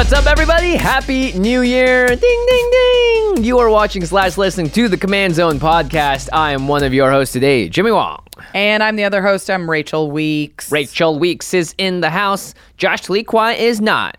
What's up, everybody? Happy New Year! Ding, ding, ding! You are watching slash listening to the Command Zone podcast. I am one of your hosts today, Jimmy Wong. And I'm the other host. I'm Rachel Weeks. Rachel Weeks is in the house. Josh Lee Kwai is not.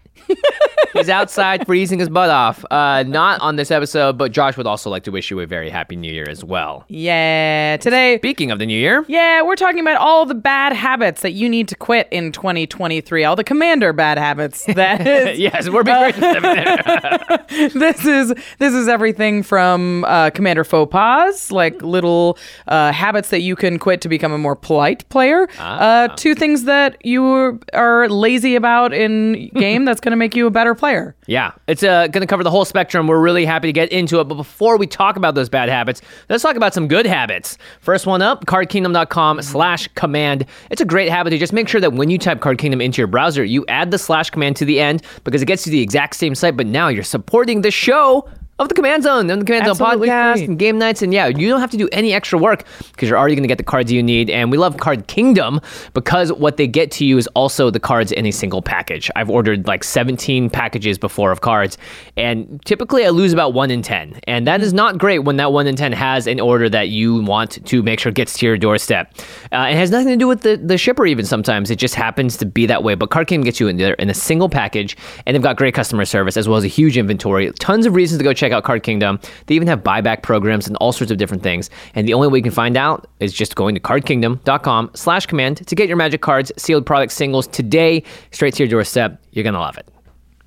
He's outside freezing his butt off. Uh, not on this episode, but Josh would also like to wish you a very happy New Year as well. Yeah. Today, Speaking of the New Year, yeah, we're talking about all the bad habits that you need to quit in 2023. All the commander bad habits. That is, yes, we're being very specific. this is this is everything from uh, commander faux pas, like little uh, habits that you can quit to become a more polite player, uh, to things that you are lazy about in game that's going to make you a better player. Yeah, it's uh, going to cover the whole spectrum. We're really happy to get into it. But before we talk about those bad habits, let's talk about some good habits. First one up, cardkingdom.com slash command. It's a great habit to just make sure that when you type Card Kingdom into your browser, you add the slash command to the end because it gets you the exact same site. But now you're supporting the show of the Command Zone and the Command Zone podcast free. and game nights. And yeah, you don't have to do any extra work because you're already going to get the cards you need. And we love Card Kingdom because what they get to you is also the cards in a single package. I've ordered like 17 packages before of cards, and typically I lose about one in 10. And that is not great when that one in 10 has an order that you want to make sure gets to your doorstep. Uh, it has nothing to do with the, the shipper, even sometimes. It just happens to be that way. But Card Kingdom gets you in there in a single package, and they've got great customer service as well as a huge inventory. Tons of reasons to go check out Card Kingdom. They even have buyback programs and all sorts of different things. And the only way you can find out is just going to cardkingdom.com slash command to get your magic cards, sealed product singles today, straight to your doorstep. You're going to love it.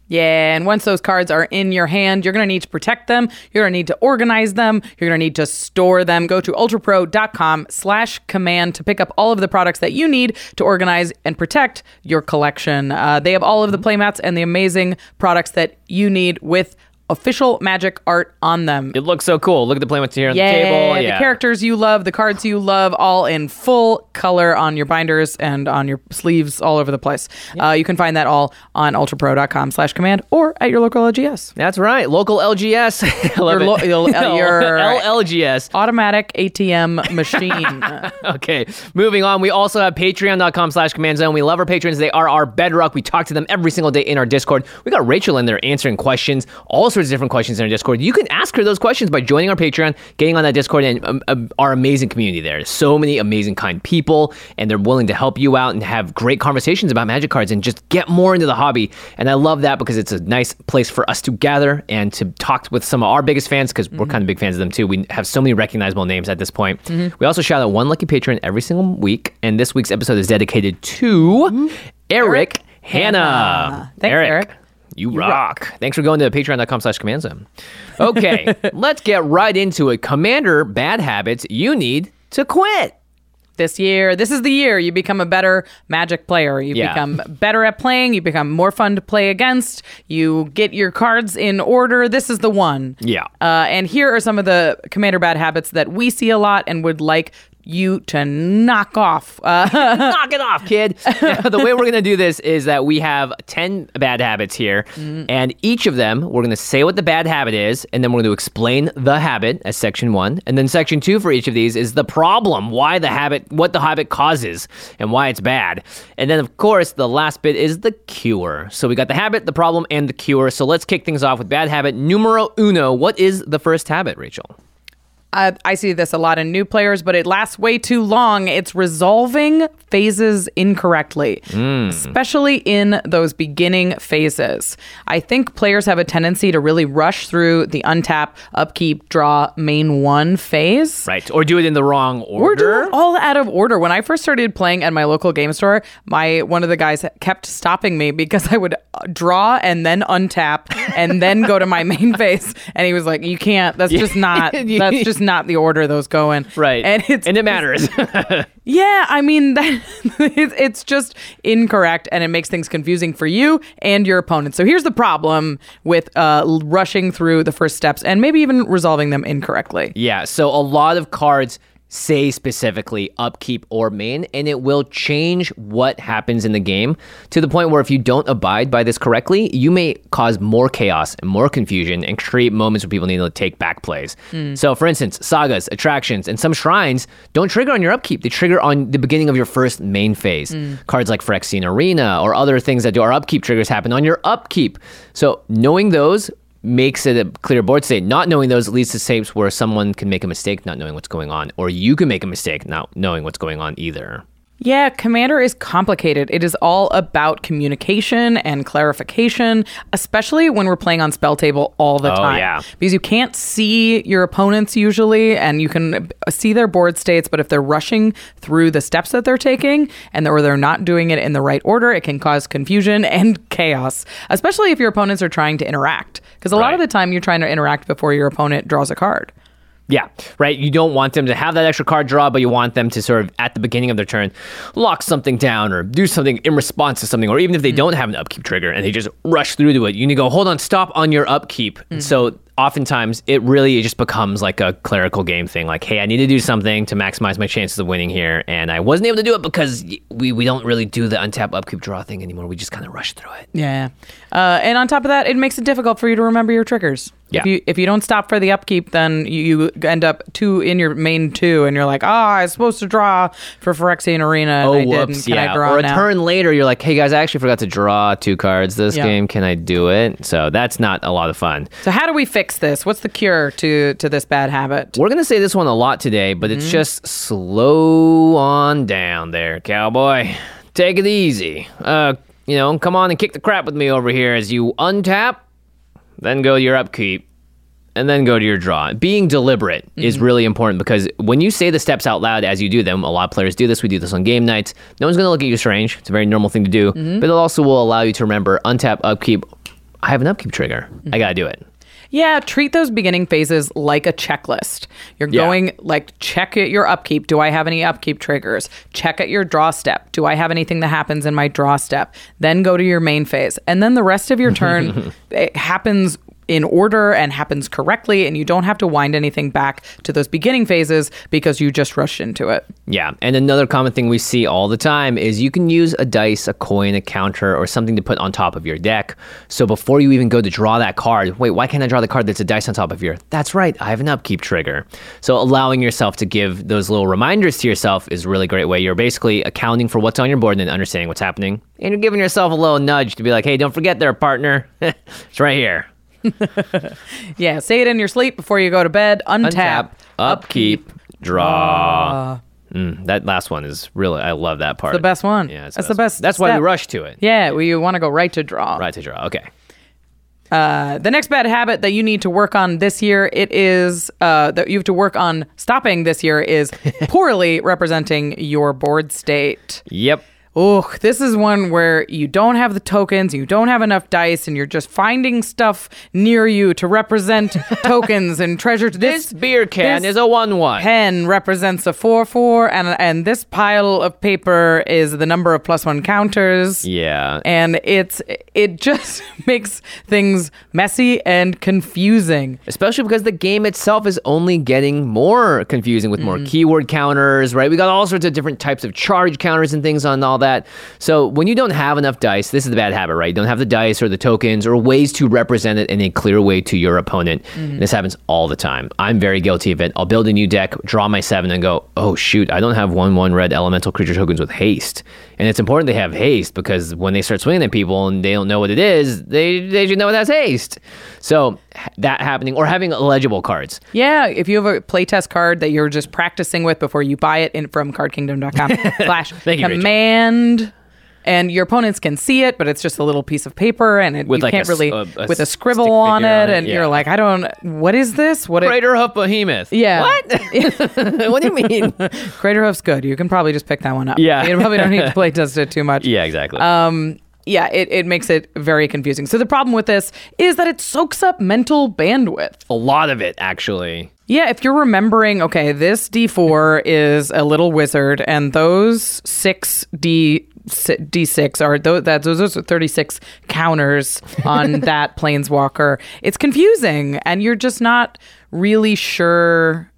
Yeah, and once those cards are in your hand, you're going to need to protect them. You're going to need to organize them. You're going to need to store them. Go to ultrapro.com slash command to pick up all of the products that you need to organize and protect your collection. Uh, they have all of the playmats and the amazing products that you need with official magic art on them. It looks so cool. Look at the playmats here on Yeah, the table. Yeah. the characters you love, the cards you love, all in full color on your binders and on your sleeves all over the place. Uh, you can find that all on ultrapro.com slash command or at your local LGS. That's right. Local LGS. Your lo- your- your- LLGS. Automatic ATM machine. Okay, moving on. We also have patreon.com slash command zone. We love our patrons. They are our bedrock. We talk to them every single day in our Discord. We got Rachel in there answering questions, all sorts of different questions in our Discord. You can ask her those questions by joining our Patreon, getting on that Discord, and um, um, our amazing community there. There's so many amazing, kind people, and they're willing to help you out and have great conversations about magic cards and just get more into the hobby. And I love that because it's a nice place for us to gather and to talk with some of our biggest fans because we're kind of big fans of them too. We have so many recognizable names at this point. We also shout out one lucky patron every single week, and this week's episode is dedicated to Eric, Hannah. Hanna. Thanks, Eric. You, rock. Thanks for going to patreon.com slash command zone. Okay, let's get right into it. Commander bad habits you need to quit. this year, this is the year you become a better magic player. You Yeah. become better at playing. You become more fun to play against. You get your cards in order. This is the one. Yeah. Uh, and here are some of the commander bad habits that we see a lot and would like you to knock off. Uh, Knock it off, kid. the way we're going to do this is that we have 10 bad habits here, and each of them, we're going to say what the bad habit is, and then we're going to explain the habit as section one. And then section two for each of these is the problem, why the habit, what the habit causes, and why it's bad. And then, of course, the last bit is the cure. So we got the habit, the problem, and the cure. So let's kick things off with bad habit numero uno. What is the first habit, Rachel? I, I see this a lot in new players, but it lasts way too long. It's resolving phases incorrectly, especially in those beginning phases. I think players have a tendency to really rush through the untap, upkeep, draw, main one phase. Right. Or do it in the wrong order. doing all out of order. When I first started playing at my local game store, my one of the guys kept stopping me because I would uh, draw and then untap and then go to my main phase, and he was like, "You can't. That's just not. That's just not the order those go in." Right. and it's and it matters. yeah, I mean that it's it's just incorrect and it makes things confusing for you and your opponent. So here's the problem with uh, rushing through the first steps and maybe even resolving them incorrectly. Yeah, so a lot of cards say specifically upkeep or main, and it will change what happens in the game to the point where if you don't abide by this correctly, you may cause more chaos and more confusion and create moments where people need to take back plays. Hmm. So, for instance, sagas, attractions, and some shrines don't trigger on your upkeep, they trigger on the beginning of your first main phase. Hmm. Cards like Phyrexian Arena or other things that do our upkeep triggers happen on your upkeep. So, knowing those makes it a clear board state. Not knowing those leads to shapes where someone can make a mistake not knowing what's going on, or you can make a mistake not knowing what's going on either. Yeah, Commander is complicated. It is all about communication and clarification, especially when we're playing on SpellTable all the Oh, time. yeah. Because you can't see your opponents usually, and you can see their board states, but if they're rushing through the steps that they're taking and or they're not doing it in the right order, it can cause confusion and chaos, especially if your opponents are trying to interact. Because a lot of the time you're trying to interact before your opponent draws a card. Yeah, right. You don't want them to have that extra card draw, but you want them to sort of at the beginning of their turn lock something down or do something in response to something, or even if they don't have an upkeep trigger and they just rush through to it, you need to go, hold on, stop on your upkeep. So oftentimes it really it just becomes like a clerical game thing. Like, hey, I need to do something to maximize my chances of winning here, and I wasn't able to do it because we we don't really do the untap upkeep draw thing anymore. We just kind of rush through it. Yeah. Uh, and on top of that, it makes it difficult for you to remember your triggers. If you if you don't stop for the upkeep, then you, you end up two in your main two, and you're like, ah, I was supposed to draw for Phyrexian Arena, and Oh, I whoops! didn't. Can yeah, I draw or a now? turn later, you're like, "Hey guys, I actually forgot to draw two cards this Yeah. game. Can I do it?" So that's not a lot of fun. So how do we fix this? What's the cure to to this bad habit? We're gonna say this one a lot today, but it's just slow on down there, cowboy. Take it easy. Uh, you know, come on and kick the crap with me over here as you untap, then go to your upkeep, and then go to your draw. Being deliberate is Mm-hmm. really important because when you say the steps out loud as you do them, a lot of players do this. We do this on game nights. No one's gonna look at you strange. It's a very normal thing to do, Mm-hmm. but it also will allow you to remember untap, upkeep. I have an upkeep trigger. Mm-hmm. I gotta do it. Yeah, treat those beginning phases like a checklist. You're Yeah. going like check at your upkeep. Do I have any upkeep triggers? Check at your draw step. Do I have anything that happens in my draw step? Then go to your main phase. And then the rest of your turn it happens in order and happens correctly and you don't have to wind anything back to those beginning phases because you just rushed into it. Yeah, and another common thing we see all the time is you can use a dice, a coin, a counter, or something to put on top of your deck. So before you even go to draw that card, wait, why can't I draw the card that's a dice on top of your? That's right, I have an upkeep trigger. So allowing yourself to give those little reminders to yourself is a really great way. You're basically accounting for what's on your board and understanding what's happening, and you're giving yourself a little nudge to be like, hey, don't forget there, partner. it's right here. Yeah, say it in your sleep before you go to bed. Untap, Untap, upkeep, draw. Mm, that last one is really, I love that part. the best one. Yeah, it's That's the best That's why we rush to it. Yeah, you want to go right to draw. Right to draw. Okay. Uh, the next bad habit that you need to work on this year, it is uh, that you have to work on stopping this year is poorly representing your board state. Yep. Oh, this is one where you don't have the tokens, you don't have enough dice, and you're just finding stuff near you to represent tokens and treasure. This beer can this is a one one. pen represents a four four, and and this pile of paper is the number of plus one counters. Yeah. And it's it just makes things messy and confusing. Especially because the game itself is only getting more confusing with more mm. keyword counters, right? We got all sorts of different types of charge counters and things on all that. So when you don't have enough dice, this is the bad habit, right? You don't have the dice or the tokens or ways to represent it in a clear way to your opponent. Mm-hmm. This happens all the time. I'm very guilty of it. I'll build a new deck, draw my seven, and go, oh shoot, I don't have one one red elemental creature tokens with haste. And it's important they have haste because when they start swinging at people and they don't know what it is, they they should know it has haste. So that happening or having legible cards. Yeah, if you have a playtest card that you're just practicing with before you buy it in from cardkingdom.com slash Rachel. And your opponents can see it, but it's just a little piece of paper and it, you like can't s- really a- a with a scribble on it, on it, and yeah. you're like, I don't what is this? What Craterhoof Behemoth. Yeah. What? what do you mean? Craterhoof's good. You can probably just pick that one up. Yeah. You probably don't need to play test it too much. yeah, exactly. Um, yeah, it, it makes it very confusing. So the problem with this is that it soaks up mental bandwidth. a lot of it, actually. Yeah, if you're remembering, okay, this D4 is a little wizard, and those six D D6 are those that those are 36 counters on that planeswalker. It's confusing, and you're just not really sure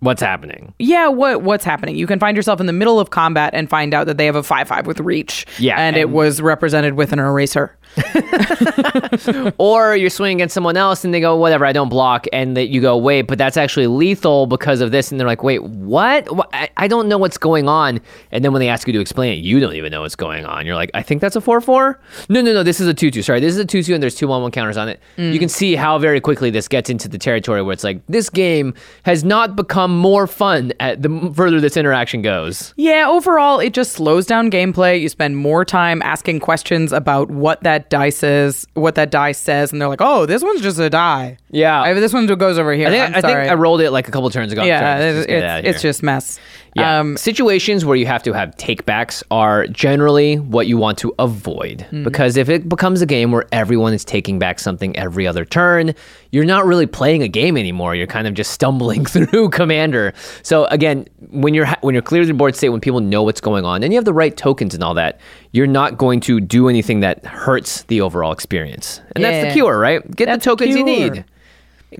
What's happening? yeah, what what's happening? You can find yourself in the middle of combat and find out that they have a five five with reach. Yeah, and, it was represented with an eraser. Or you're swinging against someone else and they go, whatever, I don't block. And that you go, wait, but that's actually lethal because of this. And they're like, wait, what? I, I don't know what's going on. And then when they ask you to explain it, you don't even know what's going on. You're like, I think that's a 4 4. No, no, no, this is a 2 2. Sorry, this is a 2 2 and there's two 1 1 counters on it. Mm. You can see how very quickly this gets into the territory where it's like, this game has not become more fun at the further this interaction goes. Yeah, overall, it just slows down gameplay. You spend more time asking questions about what that dice is, what that die says, and they're like, "Oh, this one's just a die." Yeah. I, this one goes over here. I think, I, think. I rolled it like a couple turns ago. yeah, it's, just it it's, it's just mess. Yeah. Um, Situations where you have to have takebacks are generally what you want to avoid Mm-hmm. because if it becomes a game where everyone is taking back something every other turn, you're not really playing a game anymore. You're kind of just stumbling through Commander. So again, when you're ha- when you're clear the board state, when people know what's going on, and you have the right tokens and all that, you're not going to do anything that hurts the overall experience. And that's the Yeah. cure, right? Get That's the the tokens you need.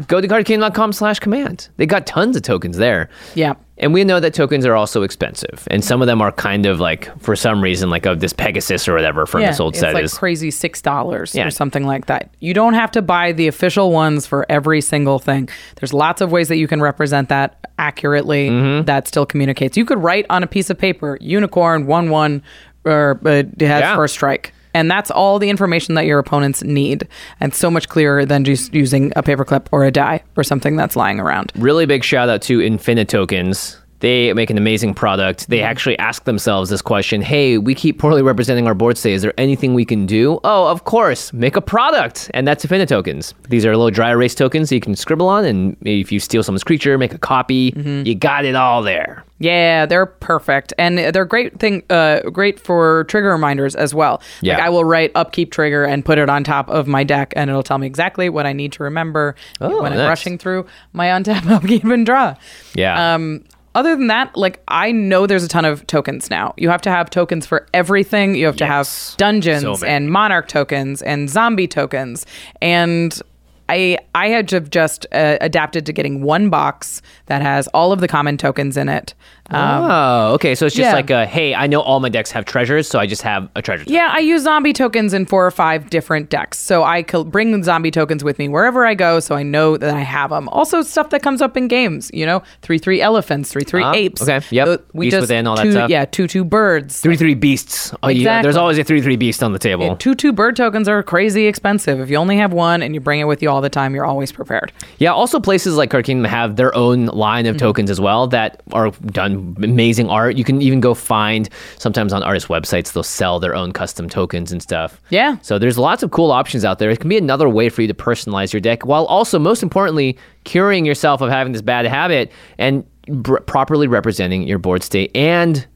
Go to cardking.com slash command. They got tons of tokens there. Yeah. And we know that tokens are also expensive. And some of them are kind of like, for some reason, like of this Pegasus or whatever from yeah, this old it's set like is. crazy six dollars Yeah. or something like that. You don't have to buy the official ones for every single thing. There's lots of ways that you can represent that accurately. Mm-hmm. That still communicates. You could write on a piece of paper, unicorn one one, or uh, it has Yeah. first strike. And that's all the information that your opponents need, and so much clearer than just using a paperclip or a die or something that's lying around. really big shout out to Infinitokens. They make an amazing product. They actually ask themselves this question Hey, we keep poorly representing our board state. Is there anything we can do? Oh, of course, make a product. And that's Infinitokens. These are little dry erase tokens that you can scribble on. And if you steal someone's creature, make a copy. Mm-hmm. You got it all there. Yeah, they're perfect, and they're great thing, uh, great for trigger reminders as well. Like Yeah. I will write upkeep trigger and put it on top of my deck, and it'll tell me exactly what I need to remember Oh, when I'm rushing through my untap, upkeep, and draw. Yeah. Um, other than that, like I know there's a ton of tokens now. You have to have tokens for everything. You have to have dungeons So and monarch tokens and zombie tokens. And I I had to just uh, adapted to getting one box that has all of the common tokens in it. Um, oh, okay. So it's just yeah. like a hey, I know all my decks have treasures, so I just have a treasure. Yeah, I use zombie tokens in four or five different decks. So I could bring zombie tokens with me wherever I go so I know that I have them. Also, stuff that comes up in games, you know, 3 3 elephants, 3 3 Ah, apes. okay, yep. Uh, We Beast just, within, all that two, stuff. Yeah, 2 2 birds. Three three beasts. Oh yeah, there's always a three three beast on the table. Two two bird tokens are crazy expensive. If you only have one and you bring it with you all the time, you're always prepared. Yeah, also places like Card Kingdom have their own line Mm-hmm. of tokens as well that are done amazing art. You can even go find sometimes on artist websites they'll sell their own custom tokens and stuff. Yeah. So there's lots of cool options out there. It can be another way for you to personalize your deck while also most importantly curing yourself of having this bad habit and br- properly representing your board state and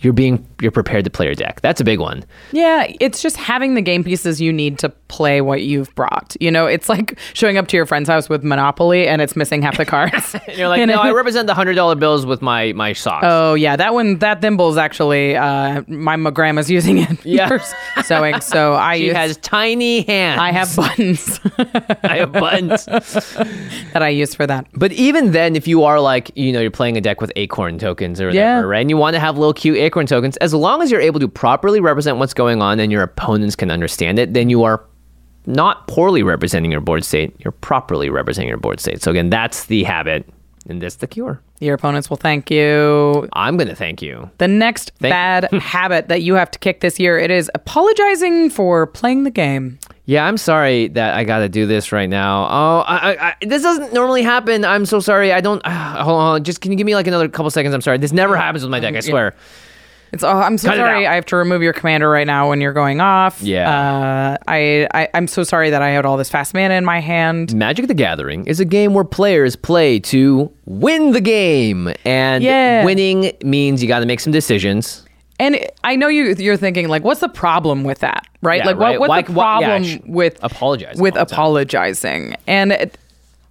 you're being you're prepared to play your deck. That's a big one. Yeah, it's just having the game pieces you need to play what you've brought. You know, it's like showing up to your friend's house with Monopoly and it's missing half the cards. And you're like, You no, know? I represent the hundred dollar bills with my my socks. Oh yeah, that one that thimble's actually uh my, my grandma's using it Yeah. for sewing. So I use she use, has tiny hands. I have buttons I have buttons. that I use for that. But even then, if you are like, you know, you're playing a deck with acorn tokens or whatever, Yeah. right? And you want to have little cute acorn tokens, as long as you're able to properly represent what's going on and your opponents can understand it, then you are not poorly representing your board state. You're properly representing your board state. So again, that's the habit, and that's the cure. Your opponents will thank you. I'm going to thank you. The next Thank- bad habit that you have to kick this year, it is apologizing for playing the game. Yeah, I'm sorry that I got to do this right now. Oh, I, I, I, this doesn't normally happen. I'm so sorry. I don't. Uh, hold on. Just can you give me like another couple seconds? I'm sorry. This never happens with my deck. I swear. It's oh, I'm so Cut it sorry. out. I have to remove your commander right now when you're going off. Yeah. Uh, I, I I'm so sorry that I had all this fast mana in my hand. Magic the Gathering is a game where players play to win the game. And Yeah. winning means you got to make some decisions. And I know you you're thinking like, what's the problem with that, right? Yeah, like, right. what, what's the why- yeah, problem sh- with apologizing with all the time. apologizing? And it,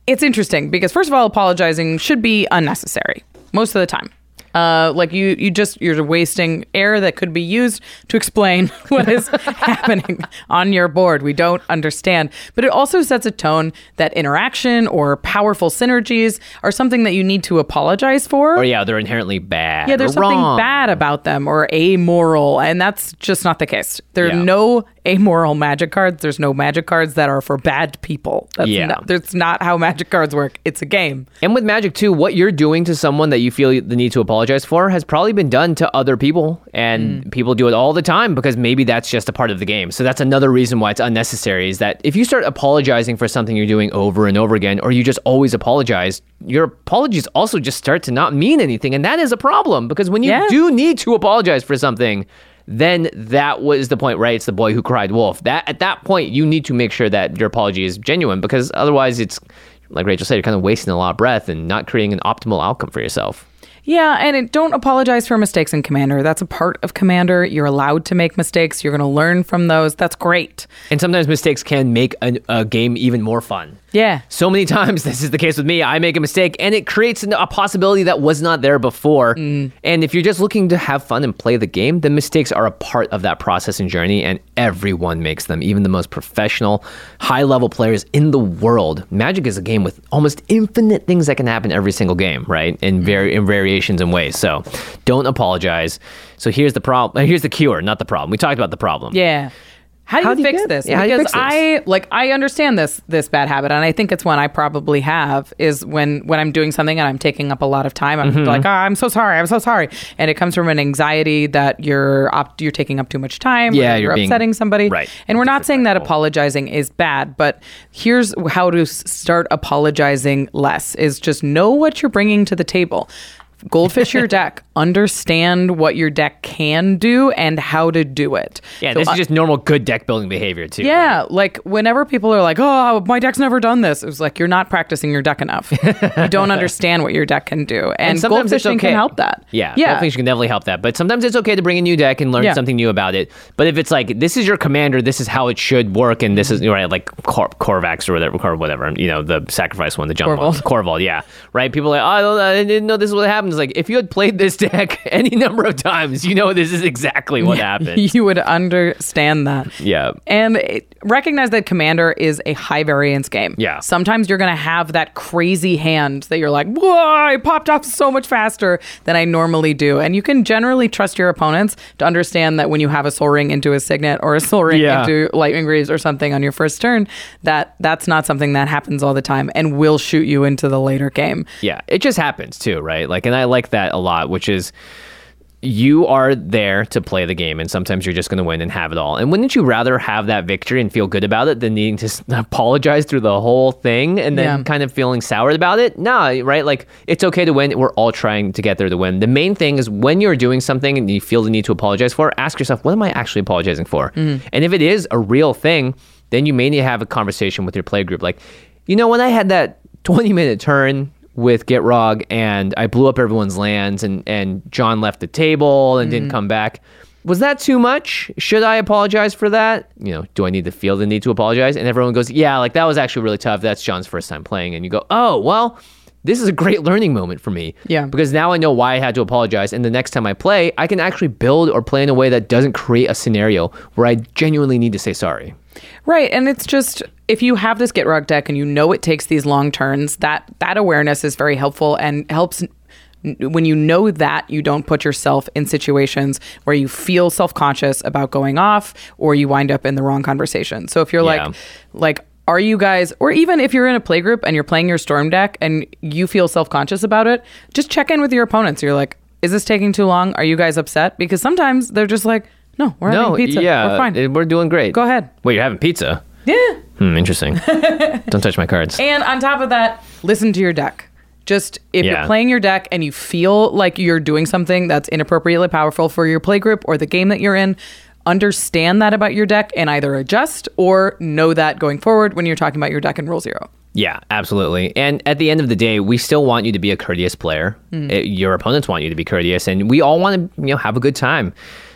it's interesting because first of all, apologizing should be unnecessary most of the time. Uh, like you, you just you're wasting air that could be used to explain what is happening on your board. We don't understand, but it also sets a tone that interaction or powerful synergies are something that you need to apologize for. Or yeah, they're inherently bad. Yeah, there's something wrong. bad about them or amoral, and that's just not the case. There are Yeah. no amoral magic cards. There's no magic cards that are for bad people. That's Yeah. not, that's not how magic cards work. It's a game. And with Magic too, what you're doing to someone that you feel the need to apologize for has probably been done to other people, and Mm. people do it all the time because maybe that's just a part of the game. So that's another reason why it's unnecessary. Is that if you start apologizing for something you're doing over and over again, or you just always apologize, your apologies also just start to not mean anything, and that is a problem because when you Yeah. do need to apologize for something. Then that was the point, right? It's the boy who cried wolf. That at that point, you need to make sure that your apology is genuine because otherwise, it's like Rachel said, you're kind of wasting a lot of breath and not creating an optimal outcome for yourself. Yeah, and it, don't apologize for mistakes in Commander. That's a part of Commander. You're allowed to make mistakes. You're going to learn from those. That's great. And sometimes mistakes can make a, a game even more fun. Yeah. So many times, this is the case with me. I make a mistake and it creates a possibility that was not there before. Mm. And if you're just looking to have fun and play the game, then mistakes are a part of that process and journey, and everyone makes them, even the most professional, high level players in the world. Magic is a game with almost infinite things that can happen every single game, right? In, Mm. vari- in variations and ways. So don't apologize. So here's the problem. Here's the cure, not the problem. We talked about the problem. Yeah. How do How you do you fix get- this? yeah, how because fix this? I like I understand this this bad habit, and I think it's one I probably have is when when I'm doing something and I'm taking up a lot of time. I'm Mm-hmm. like, oh, I'm so sorry, I'm so sorry, and it comes from an anxiety that you're op- you're taking up too much time. or Yeah, you're being- upsetting somebody. right. And we're not saying that apologizing is bad, but here's how to start apologizing less: is just know what you're bringing to the table. Goldfish your deck. Understand what your deck can do and how to do it. Yeah, So this is just normal good deck building behavior too. yeah, like whenever people are like, "Oh, my deck's never done this," it was like you're not practicing your deck enough. you don't understand what your deck can do, and, goldfishing okay. can help that. Yeah, yeah. Goldfish can definitely help that. But sometimes it's okay to bring a new deck and learn Yeah. something new about it. But if it's like this is your commander, this is how it should work, and this is Mm-hmm. right, like Cor- Corvax or whatever, or whatever, you know, the sacrifice one, the jump Korvold. one, Korvold, yeah, right. People are like, oh, I, don't, didn't know this is what happens. Like if you had played this deck any number of times, you know this is exactly what happened. you would understand that. yeah. And it, recognize that Commander is a high variance game. Yeah. Sometimes you're going to have that crazy hand that you're like, whoa, I popped off so much faster than I normally do. And you can generally trust your opponents to understand that when you have a Sol Ring into a Signet or a Sol Ring Yeah. into Lightning Greaves or something on your first turn, that that's not something that happens all the time and will shoot you into the later game. Yeah, it just happens too, right? Like, and I like that a lot, which is you are there to play the game, and sometimes you're just going to win and have it all. And wouldn't you rather have that victory and feel good about it than needing to apologize through the whole thing and then Yeah. kind of feeling sour about it? No, right? Like, it's okay to win. We're all trying to get there to win. The main thing is when you're doing something and you feel the need to apologize for, ask yourself, what am I actually apologizing for? Mm-hmm. And if it is a real thing, then you may need to have a conversation with your play group. Like, you know, when I had that 20 minute turn with Gitrog and I blew up everyone's lands and, and John left the table and didn't mm-hmm. come back. Was that too much? Should I apologize for that? You know, do I need to feel the need to apologize? And everyone goes, Yeah, like that was actually really tough. That's John's first time playing. And you go, Oh, well, this is a great learning moment for me. Yeah. Because now I know why I had to apologize. And the next time I play, I can actually build or play in a way that doesn't create a scenario where I genuinely need to say sorry. Right, and it's just if you have this Gitrog deck and you know it takes these long turns, that that awareness is very helpful and helps when you know that you don't put yourself in situations where you feel self-conscious about going off or you wind up in the wrong conversation. So if you're Yeah. like like are you guys or even if you're in a play group and you're playing your storm deck and you feel self-conscious about it, just check in with your opponents. You're like, is this taking too long? Are you guys upset? Because sometimes they're just like, no, we're no, having pizza. yeah, we're fine. we're doing great. Go ahead. Wait, you're having pizza? Yeah. Hmm, interesting. Don't touch my cards. And on top of that, listen to your deck. Just if Yeah. you're playing your deck and you feel like you're doing something that's inappropriately powerful for your playgroup or the game that you're in, understand that about your deck and either adjust or know that going forward when you're talking about your deck in Rule Zero. Yeah, absolutely. And at the end of the day, we still want you to be a courteous player. Uh, your opponents want you to be courteous, and we all want to, you know, have a good time.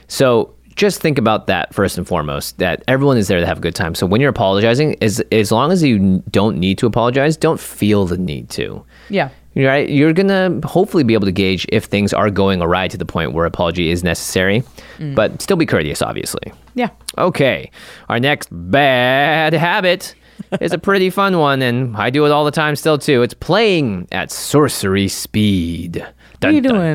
So just think about that first and foremost. That everyone is there to have a good time. So when you're apologizing, as as long as you don't need to apologize, don't feel the need to. Yeah. Right? You're gonna hopefully be able to gauge if things are going awry to the point where apology is necessary, mm. but still be courteous, obviously. Yeah. Okay, our next bad habit is a pretty fun one, and I do it all the time still too. It's playing at sorcery speed. Dun, What are you dun, doing?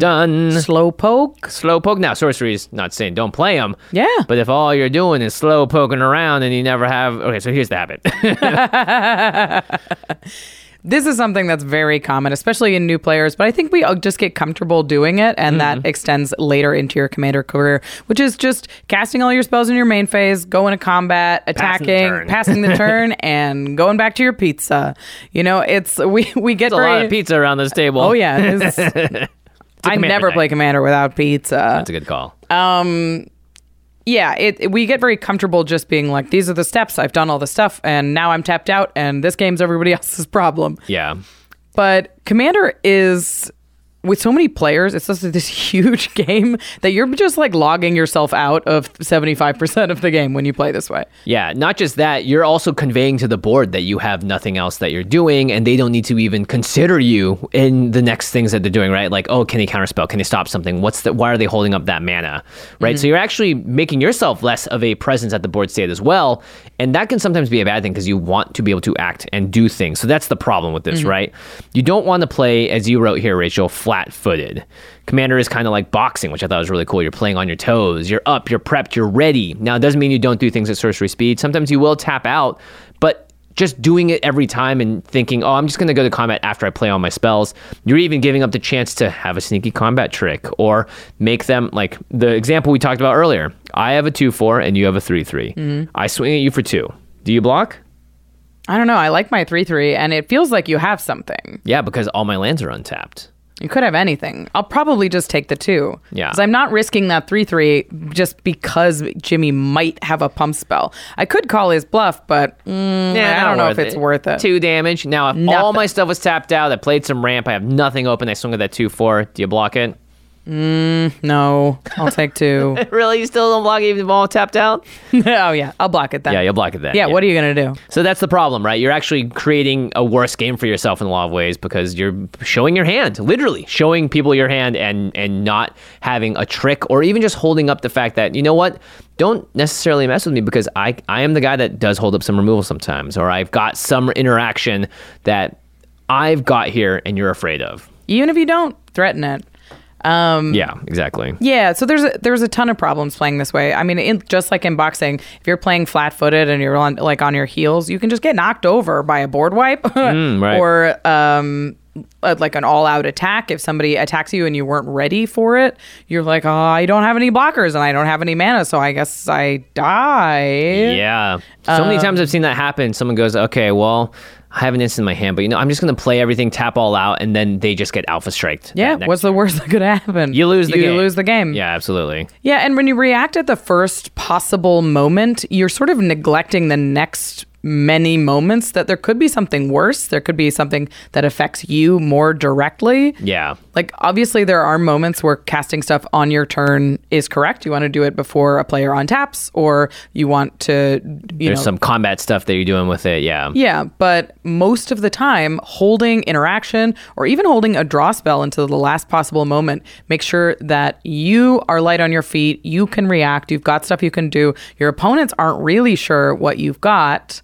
Dun, Slow poke. Slow poke. Now, sorcery is not saying don't play them. Yeah. But if all you're doing is slow poking around and you never have. Okay, so here's the habit. This is something that's very common, especially in new players, but I think we all just get comfortable doing it, and Mm-hmm. that extends later into your commander career, which is just casting all your spells in your main phase, going to combat, Passing the attacking, turn. passing the turn, and going back to your pizza. You know, it's we we get There's a very lot of pizza around this table. Oh yeah, it's- I never night. play commander without pizza. That's a good call. Yeah, it, it- we get very comfortable just being like, these are the steps. I've done all the stuff, and now I'm tapped out, and this game's everybody else's problem. yeah. But Commander is with so many players, it's just this huge game that you're just like logging yourself out of 75% of the game when you play this way. Yeah, not just that, you're also conveying to the board that you have nothing else that you're doing and they don't need to even consider you in the next things that they're doing, right? Like, oh, can he counterspell? Can he stop something? What's the why are they holding up that mana? Right? Mm-hmm. So you're actually making yourself less of a presence at the board state as well. And that can sometimes be a bad thing because you want to be able to act and do things. So that's the problem with this, mm-hmm. right? You don't want to play, as you wrote here, Rachel, flat footed. Commander is kind of like boxing, which I thought was really cool. You're playing on your toes, you're up, you're prepped, you're ready. Now, it doesn't mean you don't do things at sorcery speed. Sometimes you will tap out, but just doing it every time and thinking, oh, I'm just going to go to combat after I play all my spells, you're even giving up the chance to have a sneaky combat trick or make them like the example we talked about earlier. I have a 2 4 and you have a 3 3. Mm-hmm. I swing at you for 2. Do you block? I don't know. I like my 3 3, and it feels like you have something. Yeah, because all my lands are untapped. You could have anything. I'll probably just take the two. Yeah. Because I'm not risking that 3 3 just because Jimmy might have a pump spell. I could call his bluff, but mm, Yeah, I don't know if it's worth it. Two damage. Now, if all my stuff was tapped out, I played some ramp, I have nothing open, I swing at that 2 4. Do you block it? Mm, no, I'll take two. really? You still don't block it even if ball tapped out? oh, yeah. I'll block it then. Yeah, you'll block it then. Yeah, what are you going to do? So that's the problem, right? You're actually creating a worse game for yourself in a lot of ways because you're showing your hand, literally showing people your hand and and not having a trick or even just holding up the fact that, you know what? Don't necessarily mess with me because I I am the guy that does hold up some removal sometimes or I've got some interaction that I've got here and you're afraid of. Even if you don't, threaten it. Um, Yeah, exactly. Yeah, so there's a, there's a ton of problems playing this way. I mean, in, just like in boxing, if you're playing flat-footed and you're on like on your heels, you can just get knocked over by a board wipe right. or um, like an all-out attack. If somebody attacks you and you weren't ready for it, you're like, oh, I don't have any blockers and I don't have any mana, so I guess I die. Yeah. So many times I've seen that happen. Someone goes, okay, well, I have an instant in my hand, but you know, I'm just going to play everything, tap all out, and then they just get alpha striked. Yeah, what's the worst that could happen? You lose the you game. lose the game. Yeah, absolutely. Yeah, and when you react at the first possible moment, you're sort of neglecting the next many moments that there could be something worse. There could be something that affects you more directly. Yeah. Like obviously there are moments where casting stuff on your turn is correct. You want to do it before a player on taps or you want to you There's know some combat stuff that you're doing with it. Yeah. yeah, but most of the time, holding interaction or even holding a draw spell until the last possible moment, make sure that you are light on your feet, you can react, you've got stuff you can do. Your opponents aren't really sure what you've got.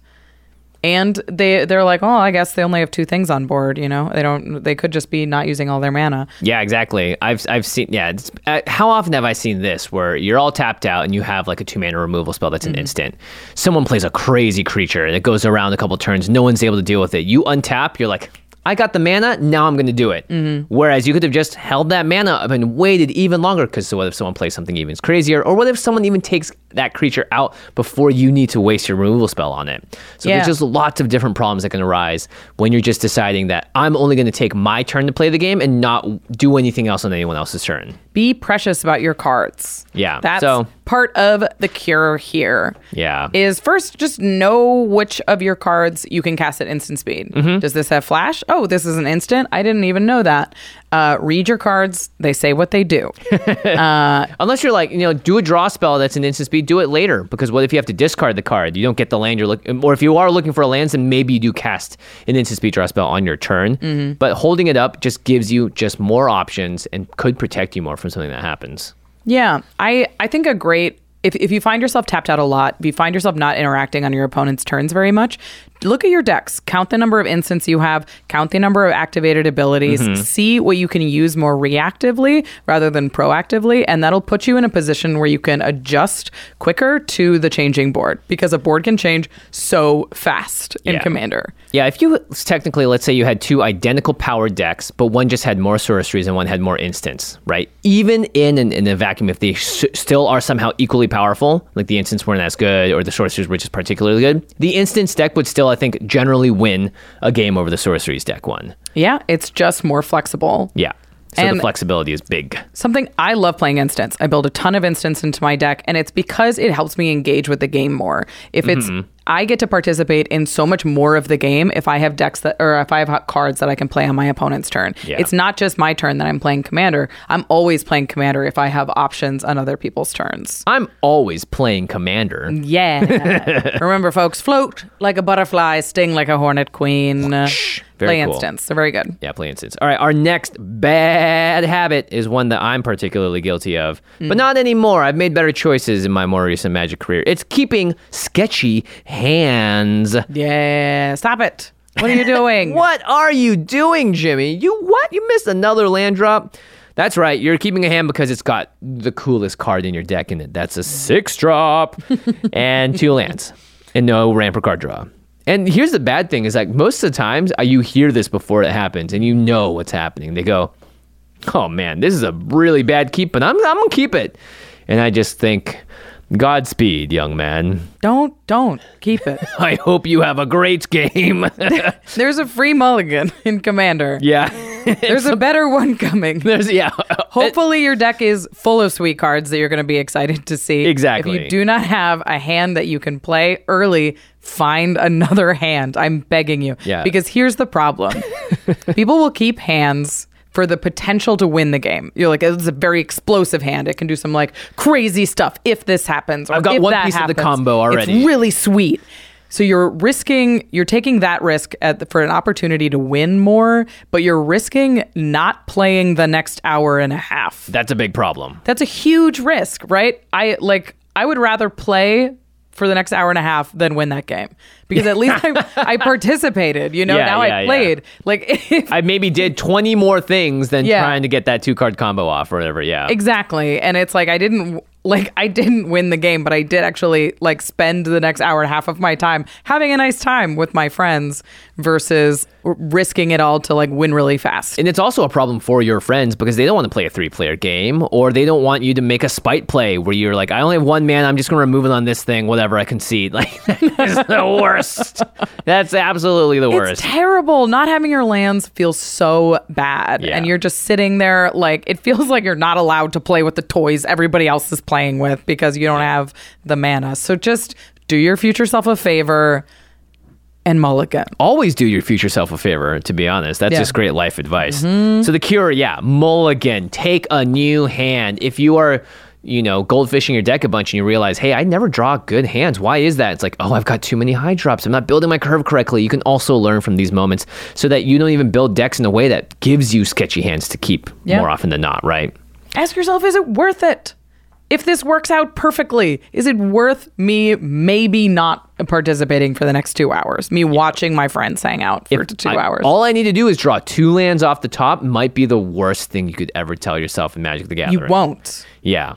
And they they're like, oh, I guess they only have two things on board. You know, they don't. They could just be not using all their mana. Yeah, exactly. I've I've seen. Yeah, it's, uh, how often have I seen this where you're all tapped out and you have like a two mana removal spell that's an instant. Someone plays a crazy creature and it goes around a couple turns. No one's able to deal with it. You untap. You're like. I got the mana, now I'm going to do it. Whereas you could have just held that mana up and waited even longer because so what if someone plays something even crazier? Or what if someone even takes that creature out before you need to waste your removal spell on it? So Yeah. there's just lots of different problems that can arise when you're just deciding that I'm only going to take my turn to play the game and not do anything else on anyone else's turn. Be precious about your cards. Yeah, that's so- part of the cure here. Yeah. is first just know which of your cards you can cast at instant speed. Mm-hmm. Does this have flash? Oh, this is an instant. I didn't even know that. Uh, read your cards. They say what they do. Unless you're like, you know, do a draw spell that's an instant speed, do it later. Because what if you have to discard the card? You don't get the land you're looking, or if you are looking for a land, then maybe you do cast an instant speed draw spell on your turn. Mm-hmm. But holding it up just gives you just more options and could protect you more from something that happens. Yeah, I I think a great if if you find yourself tapped out a lot, if you find yourself not interacting on your opponent's turns very much, look at your decks. Count the number of instants you have. Count the number of activated abilities. Mm-hmm. See what you can use more reactively rather than proactively, and that'll put you in a position where you can adjust quicker to the changing board because a board can change so fast in Yeah. Commander. Yeah, if you technically, let's say you had two identical power decks, but one just had more sorceries and one had more instants, right? Even in an, in a vacuum, if they s- still are somehow equally powerful, like the instants weren't as good or the sorceries were just particularly good, the instants deck would still, I think, generally win a game over the sorceries deck one. Yeah, it's just more flexible. Yeah. So the flexibility is big. Something I love playing instants. I build a ton of instants into my deck, and it's because it helps me engage with the game more. If it's Mm-hmm. I get to participate in so much more of the game if I have decks that, or if I have cards that I can play on my opponent's turn. Yeah. It's not just my turn that I'm playing commander. I'm always playing commander if I have options on other people's turns. I'm always playing commander. Yeah. Remember, folks, float like a butterfly, sting like a hornet queen. Very play cool. instants. They're very good. Yeah, play instance. All right, our next bad habit is one that I'm particularly guilty of, but hmm. not anymore. I've made better choices in my more recent magic career. It's keeping sketchy hands. Yeah. Stop it. What are you doing? What are you doing, Jimmy? You what? You missed another land drop? That's right. You're keeping a hand because it's got the coolest card in your deck in it. That's a six drop and two lands and no ramp or card draw. And here's the bad thing is like most of the times uh, you hear this before it happens and you know what's happening. They go, "Oh man, this is a really bad keep, but I'm I'm gonna keep it." And I just think, Godspeed, young man. Don't, don't keep it. I hope you have a great game. There's a free mulligan in Commander. yeah. There's a better one coming. There's yeah. Hopefully, your deck is full of sweet cards that you're going to be excited to see. Exactly. If you do not have a hand that you can play early, find another hand. I'm begging you. Yeah. Because here's the problem people will keep hands for the potential to win the game. You're like, it's a very explosive hand. It can do some like crazy stuff if this happens. I've got one piece of the combo already. It's really sweet. So you're risking, you're taking that risk at the, for an opportunity to win more, but you're risking not playing the next hour and a half. That's a big problem. That's a huge risk, right? I like, I would rather play for the next hour and a half than win that game because at least I, I participated. You know, Yeah, now yeah, I yeah. played. Like, if, I maybe did 20 more things than Yeah. trying to get that two card combo off or whatever. Yeah. Exactly. And it's like I didn't like I didn't win the game, but I did actually like spend the next hour and a half of my time having a nice time with my friends versus r- risking it all to like win really fast. And it's also a problem for your friends because they don't want to play a three player game or they don't want you to make a spite play where you're like, I only have one man, I'm just going to remove it on this thing, whatever I concede. Like, that's the worst. That's absolutely the worst. It's terrible. Not having your lands feels so bad. Yeah. And you're just sitting there like it feels like you're not allowed to play with the toys everybody else is playing with because you don't have the mana. So just do your future self a favor. and mulligan. always do your future self a favor, to be honest. That's Yeah. just great life advice. Mm-hmm. So the cure, yeah, mulligan. Take a new hand. If you are, you know, goldfishing your deck a bunch and you realize, hey, I never draw good hands. Why is that? It's like, oh, I've got too many high drops. I'm not building my curve correctly. You can also learn from these moments so that you don't even build decks in a way that gives you sketchy hands to keep Yeah. more often than not, right? Ask yourself, is it worth it? If this works out perfectly, is it worth me maybe not participating for the next two hours? Me watching my friends hang out for two I- hours. All I need to do is draw two lands off the top might be the worst thing you could ever tell yourself in Magic the Gathering. you won't. Yeah.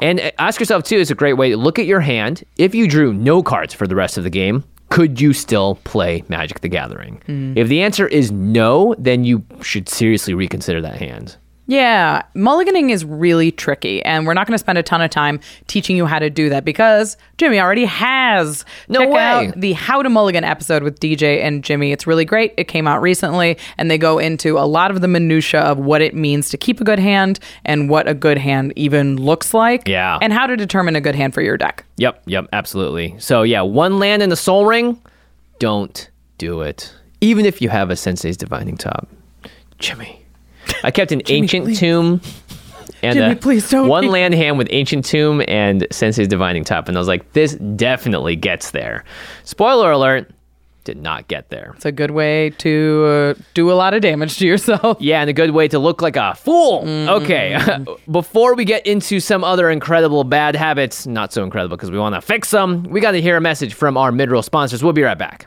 And uh, ask yourself too, it's a great way to look at your hand. If you drew no cards for the rest of the game, could you still play Magic the Gathering? If the answer is no, then you should seriously reconsider that hand. Yeah, mulliganing is really tricky, and we're not going to spend a ton of time teaching you how to do that because Jimmy already has. No Check way. out the How to Mulligan episode with DJ and Jimmy. It's really great. It came out recently, and they go into a lot of the minutia of what it means to keep a good hand and what a good hand even looks like. Yeah. and how to determine a good hand for your deck. Yep, yep, absolutely. So yeah, one land in the Sol Ring, don't do it. Even if you have a Sensei's Divining Top. Jimmy. I kept an Ancient Tomb and Jimmy, a please don't. one land hand with Ancient Tomb and Sensei's Divining Top. And I was like, this definitely gets there. Spoiler alert, did not get there. It's a good way to uh, do a lot of damage to yourself. Yeah, and a good way to look like a fool. Okay, before we get into some other incredible bad habits, not so incredible because we want to fix them, we got to hear a message from our mid-roll sponsors. We'll be right back.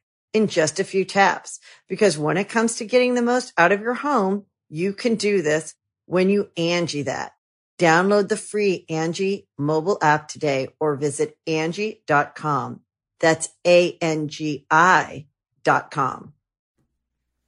in just a few taps. Because when it comes to getting the most out of your home, you can do this when you Angi that. Download the free Angi mobile app today or visit Angi.com. That's A-N-G-I dot com.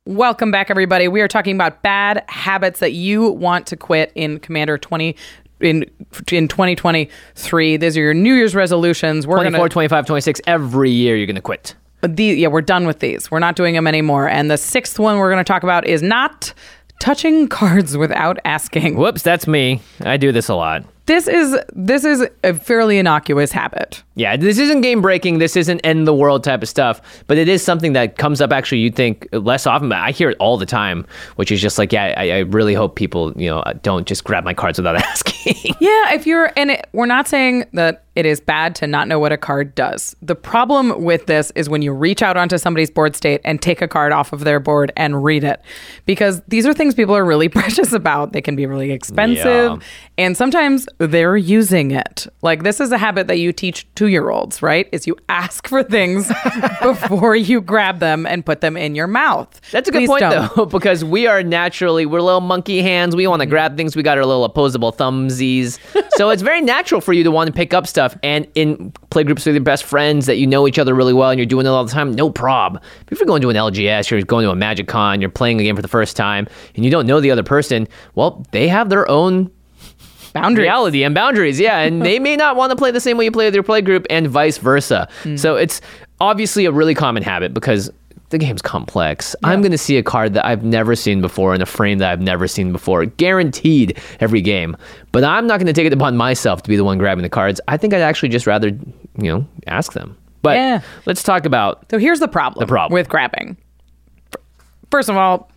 Welcome back, everybody. We are talking about bad habits that you want to quit in Commander 20 in in 2023. These are your New Year's resolutions. We're 24, gonna 25, 26, every year you're going to quit. The yeah, we're done with these. We're not doing them anymore. And the sixth one we're going to talk about is not touching cards without asking. Whoops, that's me. I do this a lot. This is this is a fairly innocuous habit. Yeah, this isn't game breaking. This isn't end the world type of stuff, but it is something that comes up actually, you'd think less often, but I hear it all the time, which is just like, yeah, I, I really hope people, you know, don't just grab my cards without asking. Yeah, if you're, and it, we're not saying that it is bad to not know what a card does. The problem with this is when you reach out onto somebody's board state and take a card off of their board and read it, because these are things people are really precious about. They can be really expensive, Yeah. and sometimes they're using it. Like this is a habit that you teach two year olds, right? Is you ask for things before you grab them and put them in your mouth. That's a good Please point, don't. though, because we are naturally we're little monkey hands. We want to grab things. We got our little opposable thumbsies, so it's very natural for you to want to pick up stuff. And in play groups with your best friends that you know each other really well, and you're doing it all the time, no prob. If you're going to an LGS, you're going to a Magic Con, you're playing a game for the first time, and you don't know the other person, well, they have their own Boundaries. reality and boundaries. Yeah, and they may not want to play the same way you play with your play group, and vice versa. Hmm. So it's obviously a really common habit because the game's complex. I'm going to see a card that I've never seen before in a frame that I've never seen before, guaranteed every game. But I'm not going to take it upon myself to be the one grabbing the cards. I think I'd actually just rather, you know, ask them. But Yeah. let's talk about So here's the problem, The problem. with grabbing. First of all,